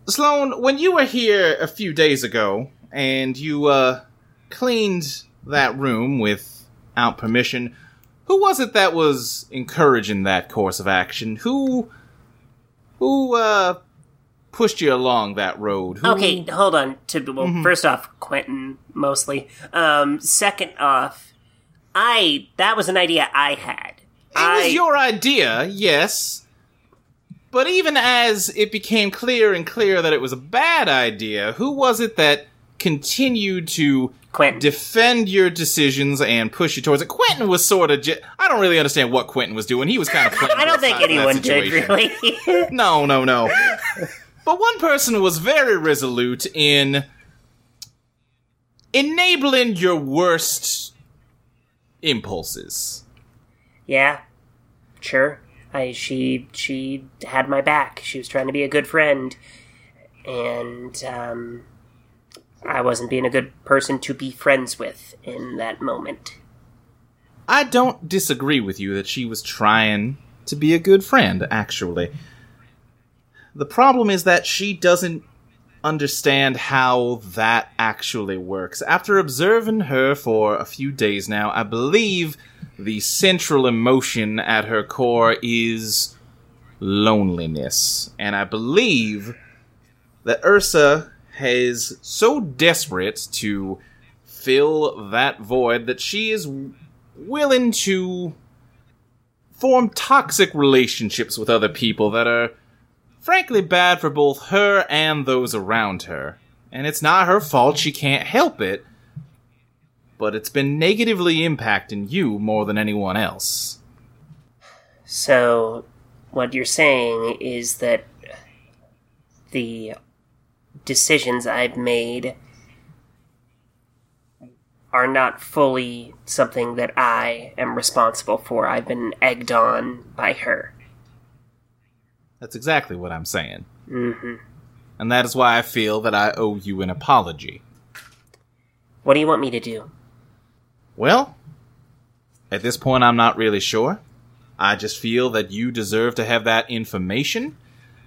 Sloan, when you were here a few days ago and you uh, cleaned that room without permission, who was it that was encouraging that course of action? Who who uh, pushed you along that road? Who... okay, hold on. To well, first off, Quentin mostly. Um, second off, I that was an idea I had. It I was your idea, yes. But even as it became clear and clear that it was a bad idea, who was it that continued to Quentin. defend your decisions and push you towards it? Quentin was sort of. J- I don't really understand what Quentin was doing. He was kind of. (laughs) I don't think sides of that anyone did really. (laughs) No, no, no. but one person was very resolute in enabling your worst impulses. yeah, sure. I she she had my back. She was trying to be a good friend, and um, I wasn't being a good person to be friends with in that moment. I don't disagree with you that she was trying to be a good friend, actually. The problem is that she doesn't understand how that actually works. After observing her for a few days now, I believe the central emotion at her core is loneliness. And I believe that Ursa is so desperate to fill that void that she is willing to form toxic relationships with other people that are frankly bad for both her and those around her. And it's not her fault, she can't help it. But it's been negatively impacting you more than anyone else. So, what you're saying is that the decisions I've made are not fully something that I am responsible for. I've been egged on by her. That's exactly what I'm saying. Mm-hmm. And that is why I feel that I owe you an apology. What do you want me to do? Well, at this point, I'm not really sure. I just feel that you deserve to have that information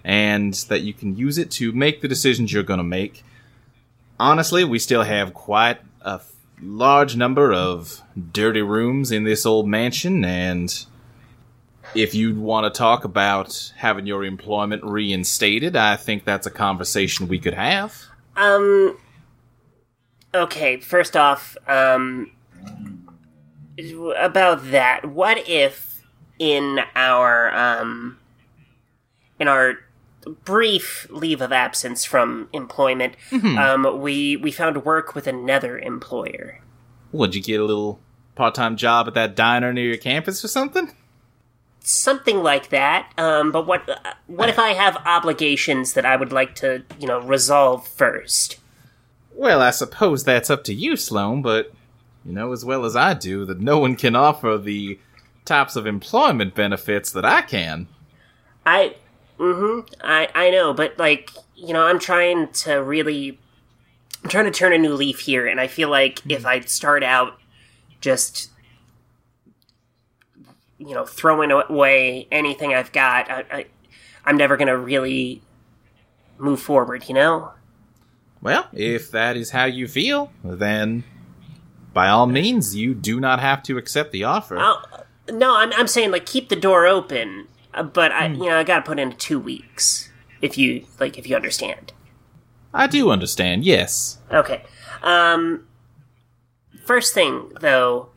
and that you can use it to make the decisions you're going to make. Honestly, we still have quite a f- large number of dirty rooms in this old mansion, and if you'd want to talk about having your employment reinstated, I think that's a conversation we could have. Um. Okay, first off, um. About that, what if in our, um. In our brief leave of absence from employment, um, we, we found work with another employer? Would you get a little part time job at that diner near your campus or something? something like that. Um, but what uh, what if I have obligations that I would like to, you know, resolve first? Well, I suppose that's up to you, Sloan, but you know as well as I do that no one can offer the types of employment benefits that I can. I, mm-hmm, I I know, but like, you know, I'm trying to really, I'm trying to turn a new leaf here, and I feel like if I start out just, you know, throwing away anything I've got, I, I I'm never gonna really move forward. You know. Well, if that is how you feel, then by all means, you do not have to accept the offer. Oh, no, I'm I'm saying like keep the door open, uh, but I you know I gotta put in two weeks if you like if you understand. I do understand, yes. Okay. Um. First thing though,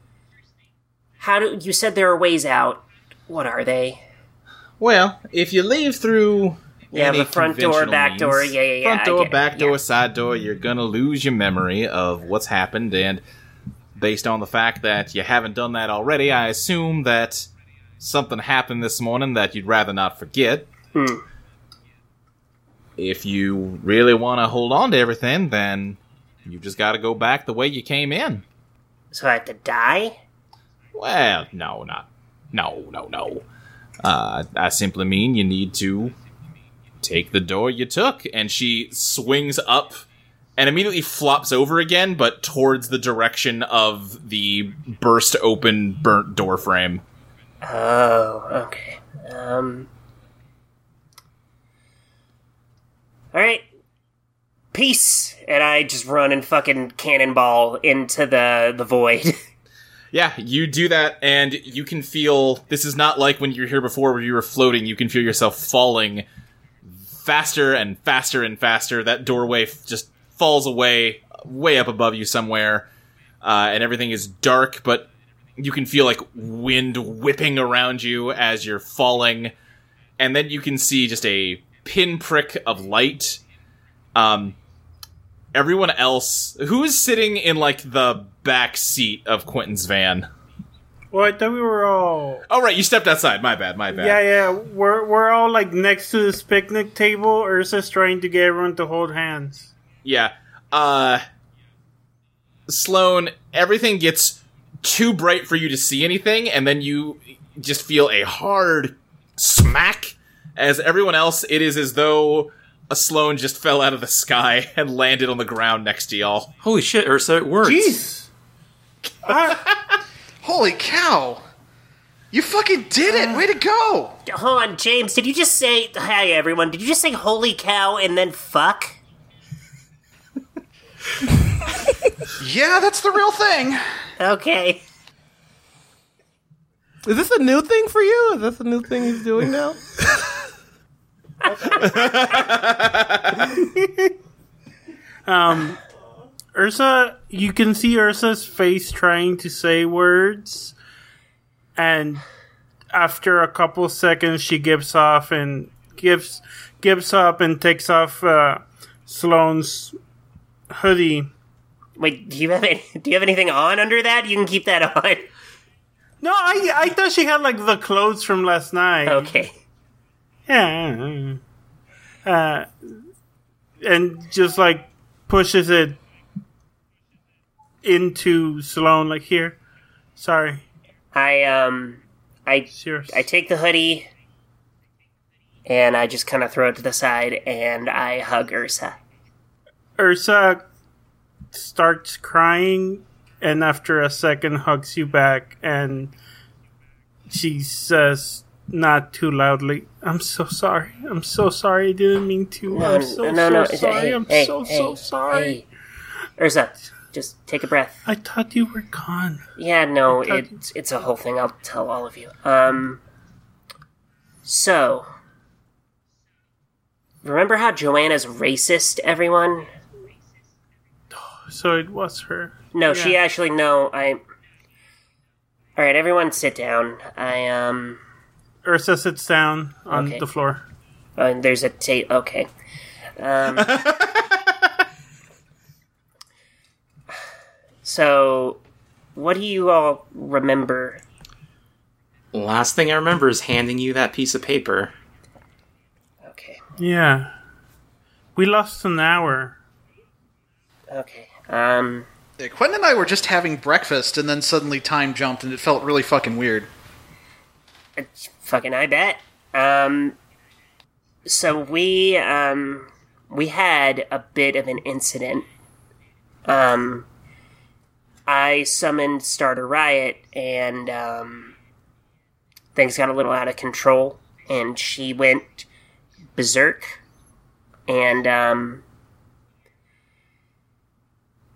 how do you said there are ways out? What are they? Well, if you leave through Yeah, the front door, back door, yeah, yeah, yeah, front door, get it, back door, yeah. side door, you're gonna lose your memory of what's happened, and based on the fact that you haven't done that already, I assume that something happened this morning that you'd rather not forget. Hmm. If you really want to hold on to everything, then you just got to go back the way you came in. So I have to die? Well, no, not. No, no, no. Uh, I simply mean you need to take the door you took. And she swings up and immediately flops over again, but towards the direction of the burst open, burnt door frame. Oh, okay. Um. Alright. Peace! And I just run and fucking cannonball into the, the void. (laughs) Yeah, you do that, and you can feel. This is not like when you were here before, where you were floating. You can feel yourself falling faster and faster and faster. That doorway f- just falls away, way up above you somewhere, uh, and everything is dark. But you can feel like wind whipping around you as you're falling, and then you can see just a pinprick of light. Um, everyone else who is sitting in like the back seat of Quentin's van. Well, I thought we were all. Oh right, you stepped outside. My bad. My bad. Yeah, yeah. We're we're all like next to this picnic table. Ursa's trying to get everyone to hold hands. Yeah. Uh Sloan, everything gets too bright for you to see anything, and then you just feel a hard smack. As everyone else, it is as though a Sloan just fell out of the sky (laughs) and landed on the ground next to y'all. Holy shit, Ursa, it works. Jeez. (laughs) Holy cow! You fucking did it! Way to go! Uh, hold on, James, did you just say. Hi, everyone. Did you just say holy cow and then fuck? (laughs) Yeah, that's the real thing. Okay. Is this a new thing for you? Is this a new thing he's doing now? (laughs) Ursa, you can see Ursa's face trying to say words, and after a couple seconds, she gives off and gives gives up and takes off uh, Sloane's hoodie. Wait, do you have any, (laughs) do you have anything on under that? You can keep that (laughs) on. No, I I thought she had like the clothes from last night. Okay. Yeah. Uh, and just like pushes it into Sloane, like here. Sorry, I um I. I take the hoodie and I just kind of throw it to the side and I hug Ursa. Ursa starts crying, and after a second, hugs you back, and she says, not too loudly, "I'm so sorry. I'm so sorry. I didn't mean to. I'm so so sorry. Hey, I'm hey, so hey, so sorry. Ursa, just take a breath. I thought you were gone. Yeah, no, it's it's a whole thing. I'll tell all of you. Um, so remember how Joanna's racist? Everyone? So it was her. No, she actually no. I. All right, everyone, sit down. I um. Ursa sits down on Okay. the floor. Uh, there's a tape. Okay. Um, (laughs) so, what do you all remember? Last thing I remember is handing you that piece of paper. Okay. Yeah. We lost an hour. Okay. Um. Yeah, Quentin and I were just having breakfast, and then suddenly time jumped, and it felt really fucking weird. It's fucking I bet. Um so we um we had a bit of an incident. Um I summoned Starter Riot and um things got a little out of control and she went berserk and um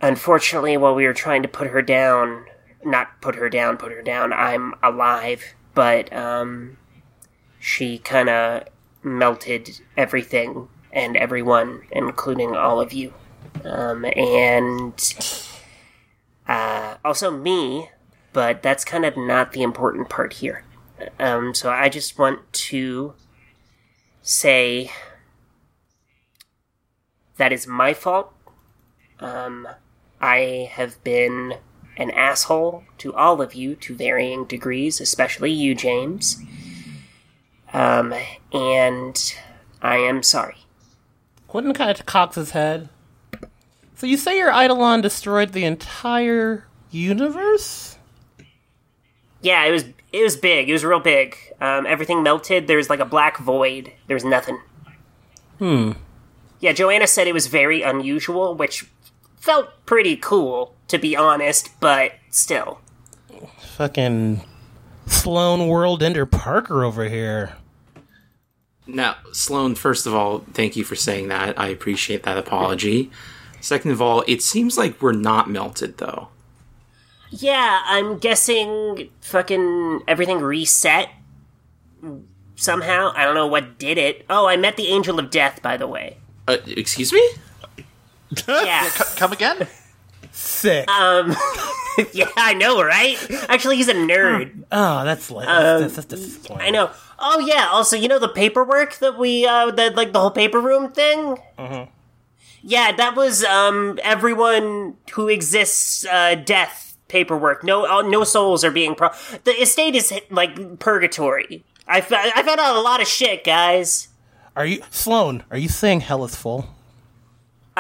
unfortunately while we were trying to put her down not put her down put her down i'm alive but um she kind of melted everything and everyone including all of you. Um and uh also me but that's kind of not the important part here. Um so i just want to say that is my fault. Um I have been an asshole to all of you to varying degrees, especially you, James. Um, and I am sorry. Quentin kind of cocks his head. So you say your Eidolon destroyed the entire universe? Yeah, it was it was big. It was real big. Um, everything melted. There was like a black void. There was nothing. Hmm. Yeah, Joanna said it was very unusual, which felt pretty cool, to be honest, but still. Fucking Sloan World Ender Parker over here. Now, Sloan, first of all, thank you for saying that. I appreciate that apology. Second of all, it seems like we're not melted, though. Yeah, I'm guessing fucking everything reset somehow. I don't know what did it. Oh, I met the Angel of Death, by the way. Uh, excuse me? Yeah. C- come again? Sick. Um, (laughs) yeah, I know, right? Actually, he's a nerd. oh, that's like that's, that's disappointing. I know. Oh yeah. Also, you know the paperwork that we uh, that like the whole paper room thing. Yeah, that was um everyone who exists uh, death paperwork. No, uh, no souls are being pro. The estate is like purgatory. I, f- I found out a lot of shit, guys. Are you Sloan? Are you saying hell is full?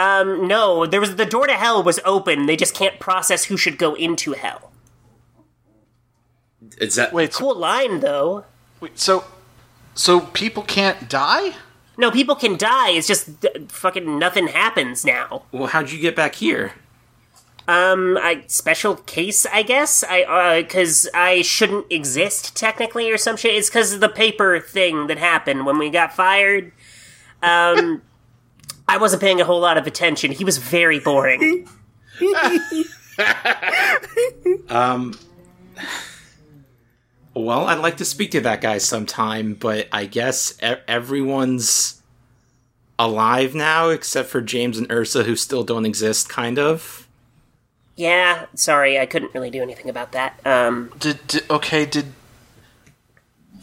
Um, no, there was the door to hell was open. They just can't process who should go into hell. Is that Wait, so, Cool line though. wait, so so people can't die? No, people can die. It's just uh, fucking nothing happens now. Well, how'd you get back here? Um, I special case, I guess. I uh, because I shouldn't exist technically or some shit. It's because of the paper thing that happened when we got fired. Um, I wasn't paying a whole lot of attention. He was very boring. (laughs) um, Well, I'd like to speak to that guy sometime, but I guess e- everyone's alive now except for James and Ursa, who still don't exist, kind of. yeah, sorry, I couldn't really do anything about that. Um, Did, did okay? Did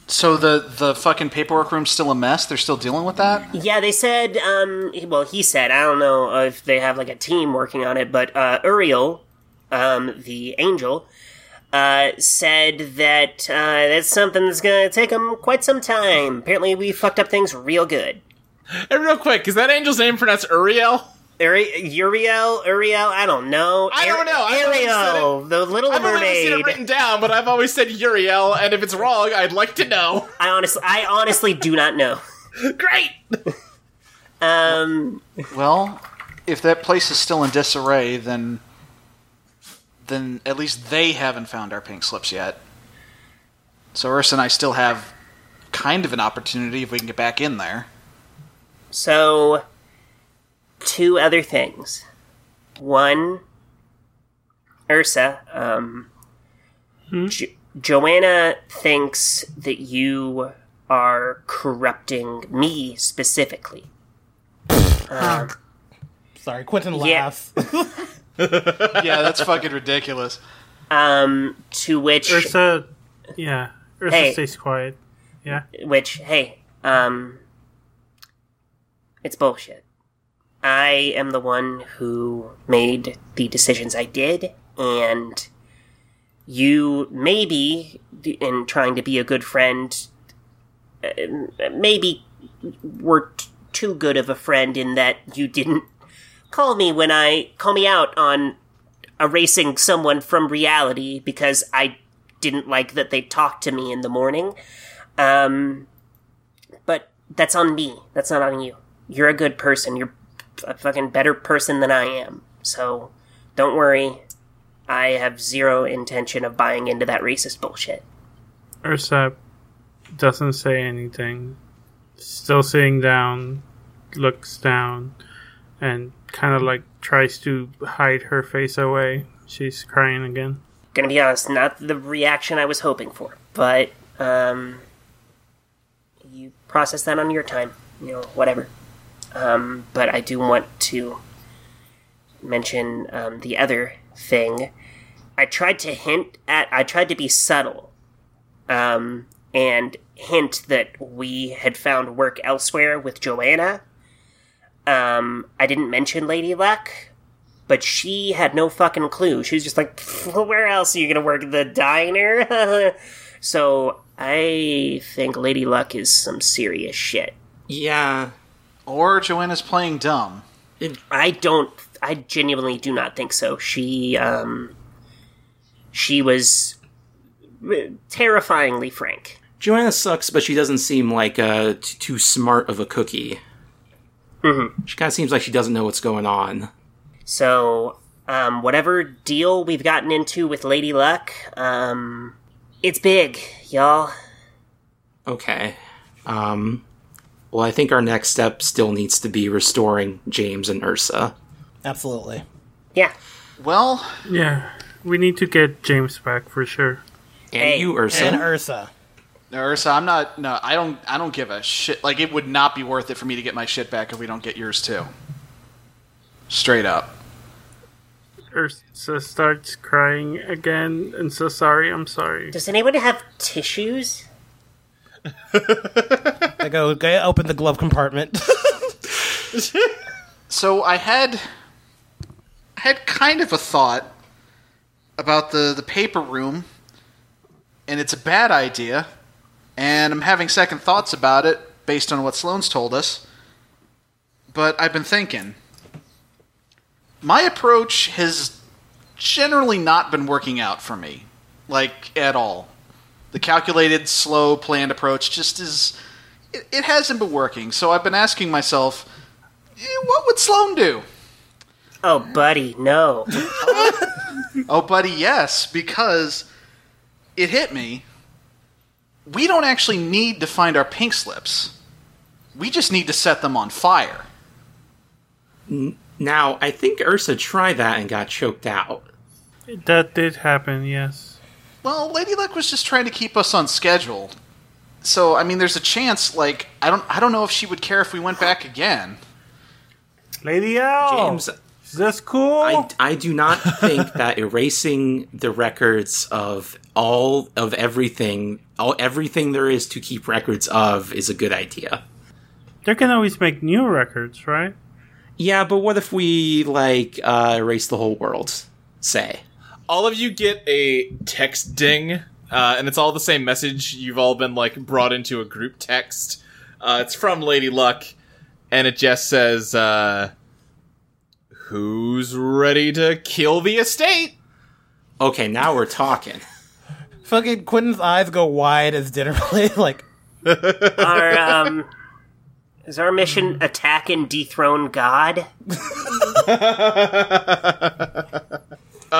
so the the fucking paperwork room's still a mess? They're still dealing with that. yeah, they said. Um, well, he said. I don't know if they have like a team working on it, but uh, Uriel, um, the angel, uh, said that uh, that's something that's gonna take them quite some time. Apparently, we fucked up things real good. Hey, real quick, is that angel's name pronounced Uriel? Uri- Uriel, Uriel, I don't know. I don't know. I've always Ariel, the Little I've only ever seen it written down, but I've always said Uriel, and if it's wrong, I'd like to know. (laughs) I honestly, I honestly do not know. (laughs) Great! Um, Well, if that place is still in disarray, then then at least they haven't found our pink slips yet. So Ursa and I still have kind of an opportunity if we can get back in there. so two other things. One, Ursa, um, Jo- Joanna thinks that you are corrupting me specifically. Sorry, Quentin Yeah. (laughs) yeah, that's fucking ridiculous. Um, to which Ursa, yeah, Ursa Hey. stays quiet. Yeah, which hey um it's bullshit i am the one who made the decisions i did and you maybe in trying to be a good friend uh, maybe were t- too good of a friend in that you didn't call me when i call me out on erasing someone from reality because i didn't like that they talked to me in the morning um, but that's on me. That's not on you. You're a good person. You're a fucking better person than I am. So don't worry. I have zero intention of buying into that racist bullshit. Ursap doesn't say anything. Still sitting down, looks down, and kind of like tries to hide her face away. She's crying again. Gonna be honest, not the reaction I was hoping for, but um, you process that on your time. You know, whatever. Um, but I do want to mention um, the other thing. I tried to hint at. I tried to be subtle, um, and hint that we had found work elsewhere with Joanna. Um, I didn't mention Lady Luck, but she had no fucking clue. She was just like, (laughs) "Where else are you gonna work? The diner?" (laughs) so I think Lady Luck is some serious shit. Yeah. Or Joanna's playing dumb. I don't. I genuinely do not think so. She, um, she was uh, terrifyingly frank. Joanna sucks, but she doesn't seem like uh, t- too smart of a cookie. She kind of seems like she doesn't know what's going on. So, um, whatever deal we've gotten into with Lady Luck, um, it's big, y'all. Okay. Um, well, I think our next step still needs to be restoring James and Ursa. Absolutely. Yeah. Well, Yeah, we need to get James back for sure. And Hey, you, Ursa. And Ursa. Ursa, I'm not. No, I don't. I don't give a shit. Like it would not be worth it for me to get my shit back if we don't get yours too. Straight up. Ursa starts crying again and so sorry, I'm sorry. Does anyone have tissues? (laughs) I go, go open the glove compartment. (laughs) So I had, I had kind of a thought about the the paper room, and it's a bad idea, and I'm having second thoughts about it based on what Sloane's told us. But I've been thinking. My approach has generally not been working out for me, like at all. The calculated, slow, planned approach just is. It, it hasn't been working, so I've been asking myself, eh, what would Sloane do? Oh, buddy, no. (laughs) Oh, buddy, yes, because it hit me. We don't actually need to find our pink slips. We just need to set them on fire. now, I think Ursa tried that and got choked out. That did happen, yes. Well, Lady Luck was just trying to keep us on schedule. So, I mean, there's a chance. Like, I don't, I don't know if she would care if we went back again. Lady L! James, Is this cool? I, I do not think that erasing the records of all of everything, all everything there is to keep records of, is a good idea. they can always make new records, right? Yeah, but what if we like uh, erase the whole world? Say. All of you get a text ding, uh, and it's all the same message. You've all been like brought into a group text. Uh, it's from Lady Luck, and it just says, uh, "Who's ready to kill the estate?" Okay, now we're talking. Fucking Quentin's eyes go wide as dinner plate. (laughs) Like, Our, um, is our mission attack and dethrone God? (laughs)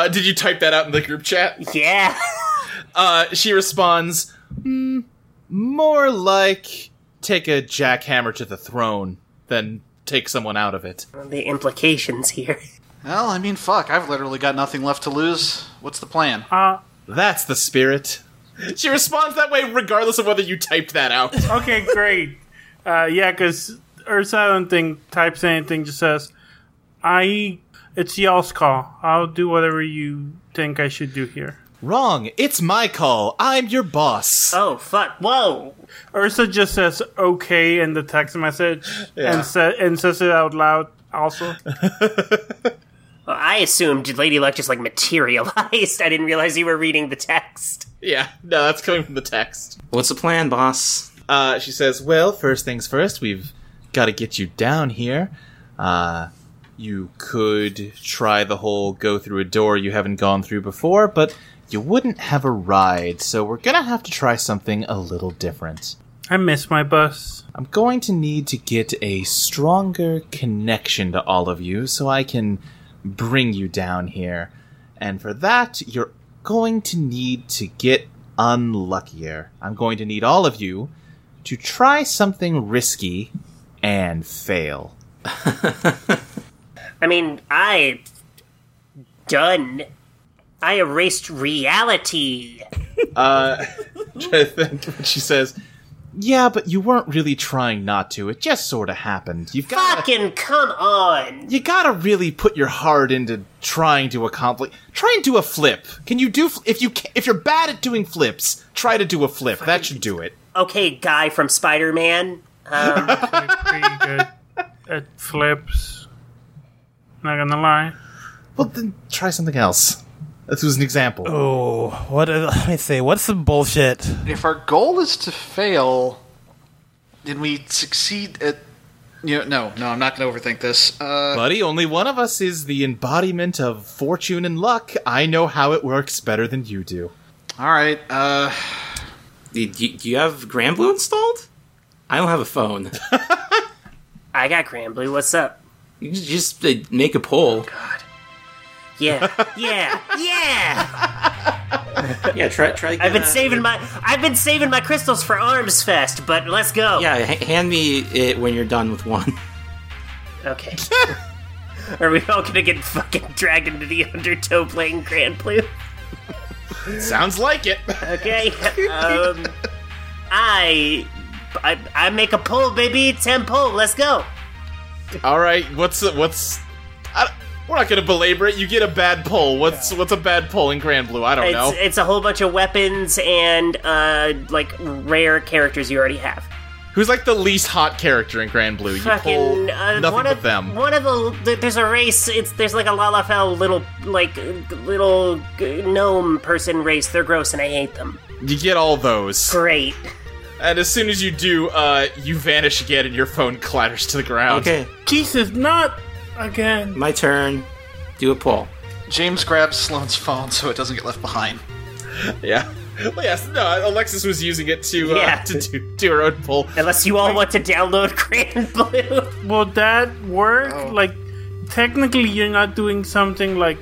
Uh, did you type that out in the group chat? Yeah. (laughs) Uh, she responds, "Hmm, "More like take a jackhammer to the throne than take someone out of it." the implications here. Well, I mean, fuck. I've literally got nothing left to lose. What's the plan? Uh, That's the spirit. She responds that way regardless of whether you typed that out. (laughs) okay, great. Uh, yeah, because Ursa, I don't think types anything, just says, I. It's y'all's call. I'll do whatever you think I should do here. Wrong. It's my call. I'm your boss. Oh, fuck. Whoa. Ursa just says okay in the text message Yeah. and, sa- and says it out loud also. (laughs) Well, I assumed Lady Luck just like materialized. (laughs) I didn't realize you were reading the text. Yeah, no, that's coming from the text. What's the plan, boss? Uh, she says, "Well, first things first, we've got to get you down here. Uh, you could try the whole go through a door you haven't gone through before, but you wouldn't have a ride, so we're gonna have to try something a little different." I miss my bus. I'm going to need to get a stronger connection to all of you so I can bring you down here. And for that, you're going to need to get unluckier. I'm going to need all of you to try something risky and fail. (laughs) I mean, I. Done. I erased reality. Uh, (laughs) try to think she says. Yeah, but you weren't really trying not to. It just sort of happened. You've got Fucking come on. you gotta really put your heart into trying to accomplish. Try and do a flip. Can you do fl- if you ca if you're bad at doing flips? Try to do a flip. That should do it. Okay, guy from Spider Man. Um, Like, (laughs) pretty good at flips. Not gonna lie. Well, then try something else. This was an example. oh, what? let me see. What's the bullshit? If our goal is to fail, then we succeed at. You know, no, no, I'm not going to overthink this. Uh, Buddy, only one of us is the embodiment of fortune and luck. I know how it works better than you do. all right. Uh, Do you, do you have Granblue installed? I don't have a phone. (laughs) I got Granblue. What's up? You can just uh, make a poll. God. Yeah, yeah, yeah. Yeah, try try. I've been saving my I've been saving my crystals for Arms Fest, but let's go. Yeah, h- hand me it when you're done with one. Okay. (laughs) Are we all gonna get fucking dragged into the undertow playing Granblue? Sounds like it. Okay. Um, I, I I make a pull, baby. Ten pull. Let's go. All right, what's what's? I, we're not gonna belabor it. You get a bad pull. What's what's a bad pull in Granblue? I don't It's know. it's a whole bunch of weapons and uh like rare characters you already have. Who's like the least hot character in Granblue? You pull Fucking uh, nothing one but of them. one of the there's a race. It's there's like a Lalafell little like little gnome person race. They're gross and I hate them. You get all those, Great. And as soon as you do, uh, you vanish again, and your phone clatters to the ground. Okay, Jesus, not again. my turn. Do a pull. James grabs Sloane's phone so it doesn't get left behind. Yeah. Well, yes. No. Alexis was using it to uh, Yeah. to do, do her own pull. Unless you all want to download (laughs) Granblue. Will that work? Like, technically, you're not doing something like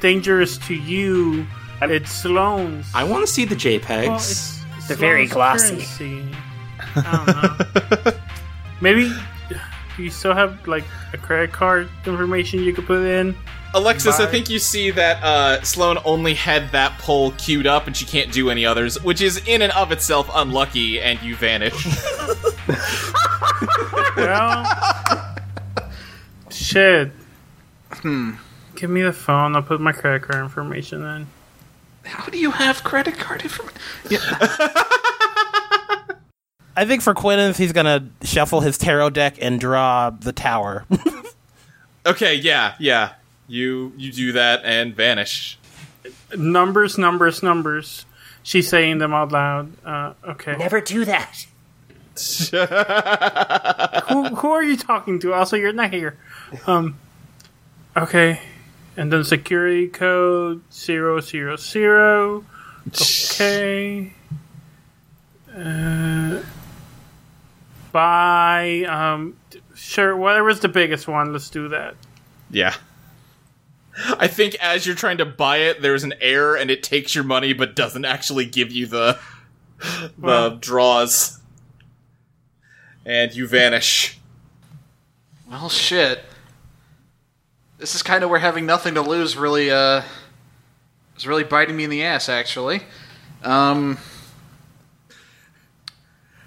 dangerous to you. And it's Sloane's. I want to see the JPEGs. Well, it's, it's They're very Sloane's glossy. currency. I don't know. (laughs) Maybe you still have like a credit card information you could put in? Alexis, I think you see that uh, Sloane only had that poll queued up, and she can't do any others, which is in and of itself unlucky, and you vanish. (laughs) Well, shit. Hmm. Give me the phone. I'll put my credit card information in. How do you have credit card information? (laughs) I think for Quinneth, he's gonna shuffle his tarot deck and draw the tower. (laughs) okay, yeah, yeah. You you do that and vanish. Numbers, numbers, numbers. She's saying them out loud. Uh, okay. Never do that. (laughs) who, who are you talking to? Also, you're not here. Um. Okay. And then security code zero zero zero. Okay. Uh. Buy. Um. Sure. Whatever's the biggest one. Let's do that. Yeah. I think as you're trying to buy it, there's an error and it takes your money but doesn't actually give you the the Well. draws. And you vanish. Well, shit. This is kind of where having nothing to lose really, uh, is really biting me in the ass, actually. Um.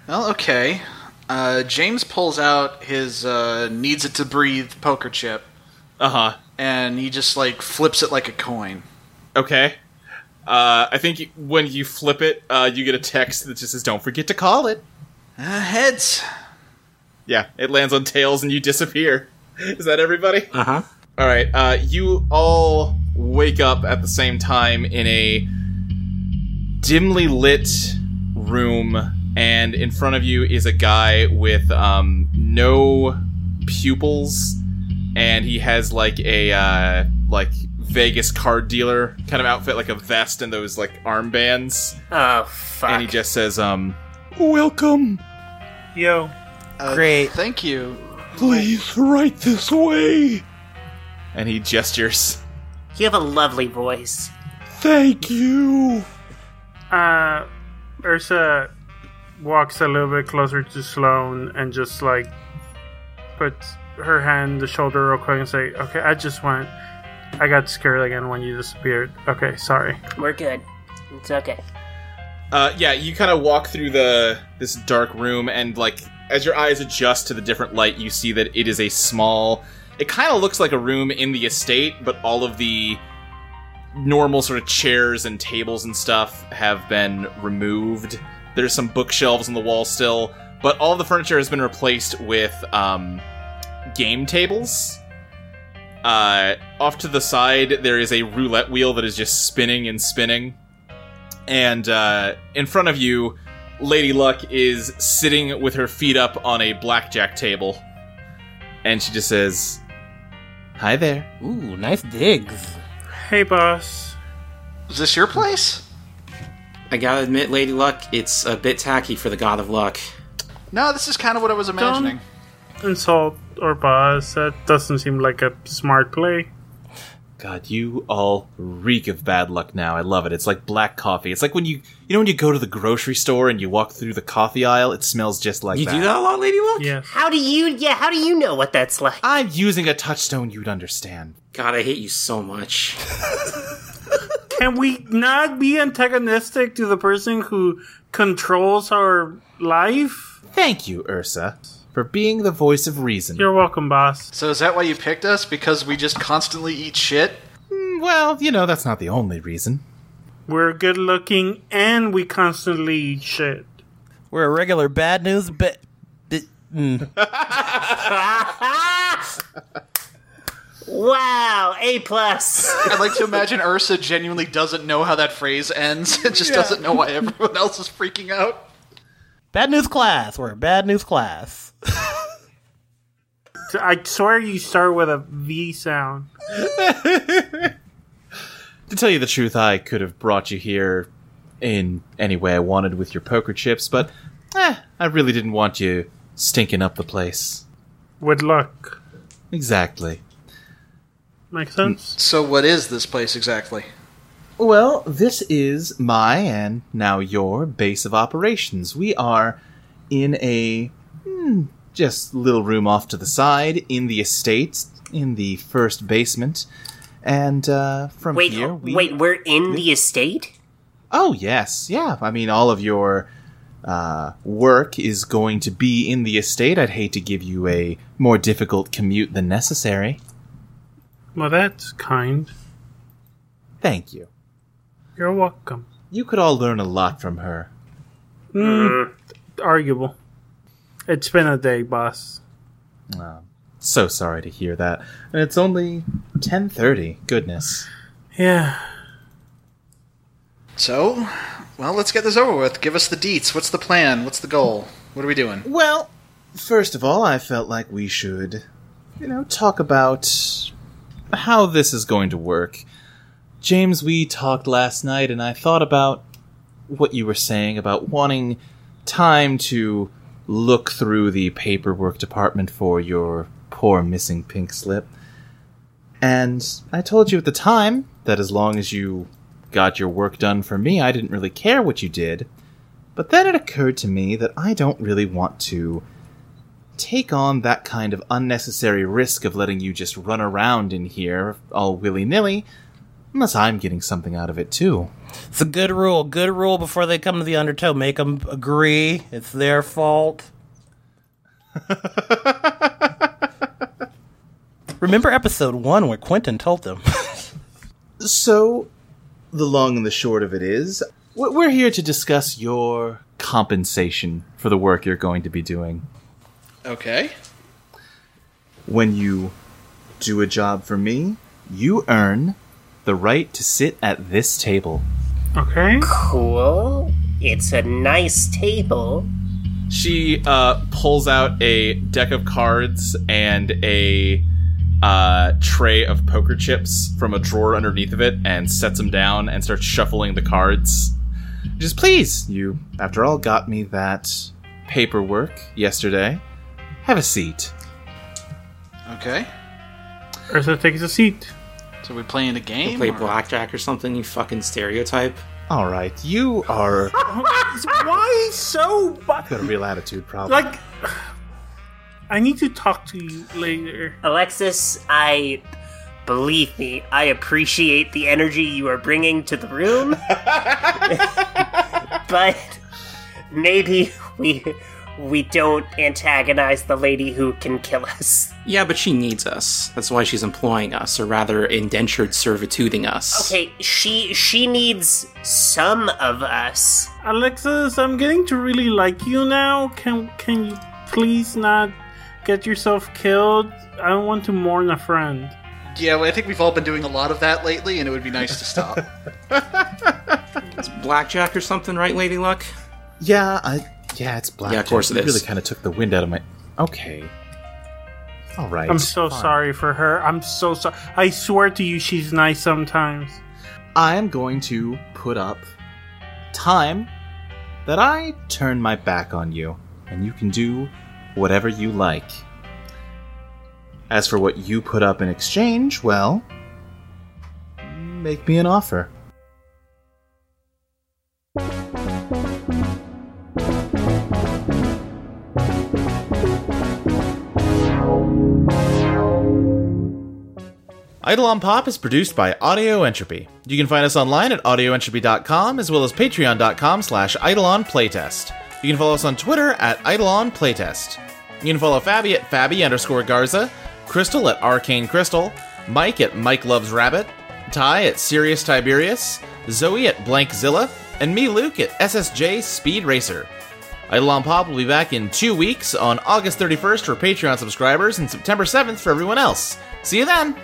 Well, okay. Uh, James pulls out his uh, needs it to breathe poker chip, Uh-huh. and he just like flips it like a coin. Okay. Uh, I think when you flip it, uh, you get a text that just says, "Don't forget to call it." Uh, heads. Yeah, it lands on tails and you disappear. (laughs) Is that everybody? Uh huh. All right. Uh, you all wake up at the same time in a dimly lit room, and in front of you is a guy with um, no pupils, and he has like a uh, like Vegas card dealer kind of outfit, like a vest and those like armbands, Oh fuck. and he just says, "Um, welcome. Yo. Uh, Great. Thank you. Please, right this way." And he gestures. you have a lovely voice. Thank you. Uh, Ursa walks a little bit closer to Sloane and just like puts her hand the shoulder real quick and say, "Okay, I just went. I got scared again when you disappeared. Okay, sorry." We're good. It's okay. Uh, yeah, you kind of walk through the this dark room, and like as your eyes adjust to the different light, you see that it is a small. It kind of looks like a room in the estate, but all of the normal sort of chairs and tables and stuff have been removed. There's some bookshelves on the wall still, but all the furniture has been replaced with um, game tables. Uh, off to the side, there is a roulette wheel that is just spinning and spinning and uh, in front of you, Lady Luck is sitting with her feet up on a blackjack table, and she just says, "Hi there." Ooh, nice digs. Hey, boss. Is this your place? I gotta admit, Lady Luck, it's a bit tacky for the God of Luck. No, this is kind of what I was imagining. insult or boss. That doesn't seem like a smart play. God, you all reek of bad luck now. I love it. It's like black coffee. It's like when you, you know, when you go to the grocery store and you walk through the coffee aisle, it smells just like You that. do that a lot, Lady Luck? Yes. How do you? Yeah, how do you know what that's like? I'm using a touchstone you'd understand. God, I hate you so much. (laughs) Can we not be antagonistic to the person who controls our life? Thank you, Ursa, for being the voice of reason. You're welcome, boss. So is that why you picked us? Because we just constantly eat shit? Mm, well, you know, that's not the only reason. We're good looking and we constantly eat shit. We're a regular bad news bit. Mm. (laughs) Wow, A plus. I'd like to imagine Ursa genuinely doesn't know how that phrase ends (laughs) and just doesn't know why everyone else is freaking out. Bad news class. We're a bad news class. I swear you start with a V sound. (laughs) To tell you the truth, I could have brought you here in any way I wanted with your poker chips, but eh, I really didn't want you stinking up the place. With luck. Exactly. Makes sense? So what is this place exactly? Well, this is my and now your base of operations. We are in a hmm, just little room off to the side in the estate in the first basement, and uh, from Wait, here we wait, we're in the estate? Oh yes, yeah. I mean, all of your uh, work is going to be in the estate. I'd hate to give you a more difficult commute than necessary. Well, that's kind. Thank you. You're welcome. You could all learn a lot from her. Mm, arguable. It's been a day, boss. Ah, so sorry to hear that. And it's only ten thirty. Goodness. Yeah. So, well, let's get this over with. Give us the deets. What's the plan? What's the goal? What are we doing? Well, first of all, I felt like we should, you know, talk about how this is going to work. James, we talked last night, and I thought about what you were saying about wanting time to look through the paperwork department for your poor missing pink slip. And I told you at the time that as long as you got your work done for me, I didn't really care what you did. But then it occurred to me that I don't really want to take on that kind of unnecessary risk of letting you just run around in here all willy nilly, unless I'm getting something out of it too. It's a good rule. Good rule before they come to the undertow. Make them agree. It's their fault. (laughs) Remember episode one where Quentin told them. (laughs) So, the long and the short of it is, we're here to discuss your compensation for the work you're going to be doing. Okay. When you do a job for me, you earn the right to sit at this table. Okay. Cool. It's a nice table. She uh, pulls out a deck of cards and a uh, tray of poker chips from a drawer underneath of it and sets them down and starts shuffling the cards. Just please, you, after all, got me that paperwork yesterday. Have a seat. Okay. Ursa takes a seat. So we playing a game? You Play or- blackjack or something, you fucking stereotype. All right, you are (laughs) Why so? bu- got a real attitude problem. Like, I need to talk to you later. Alexis, I believe me, I appreciate the energy you are bringing to the room. (laughs) but maybe we we don't antagonize the lady who can kill us. (laughs) Yeah, but she needs us. That's why she's employing us, or rather, indentured servituding us. Okay, she she needs some of us. Alexis, I'm getting to really like you now. Can can you please not get yourself killed? I don't want to mourn a friend. Yeah, well, I think we've all been doing a lot of that lately, and it would be nice to stop. (laughs) Blackjack or something, right, Lady Luck? yeah, I yeah, it's black. Yeah, of course it You. Really kind of took the wind out of my. Okay. All right. I'm so fine. sorry for her. I'm so sorry. I swear to you, she's nice sometimes. I am going to put up time that I turn my back on you, and you can do whatever you like. As for what you put up in exchange, well, make me an offer. Eidolon Pop is produced by Audio Entropy. You can find us online at audioentropy.com as well as patreon.com slash Eidolon Playtest. You can follow us on Twitter at Eidolon Playtest. You can follow Fabi at Fabi underscore Garza, Crystal at Arcane Crystal, Mike at Mike Loves Rabbit, Ty at Sirius Tiberius, Zoe at Blankzilla, and me, Luke, at SSJ Speed Racer. Eidolon Pop will be back in two weeks on August 31st for Patreon subscribers and September 7th for everyone else. See you then!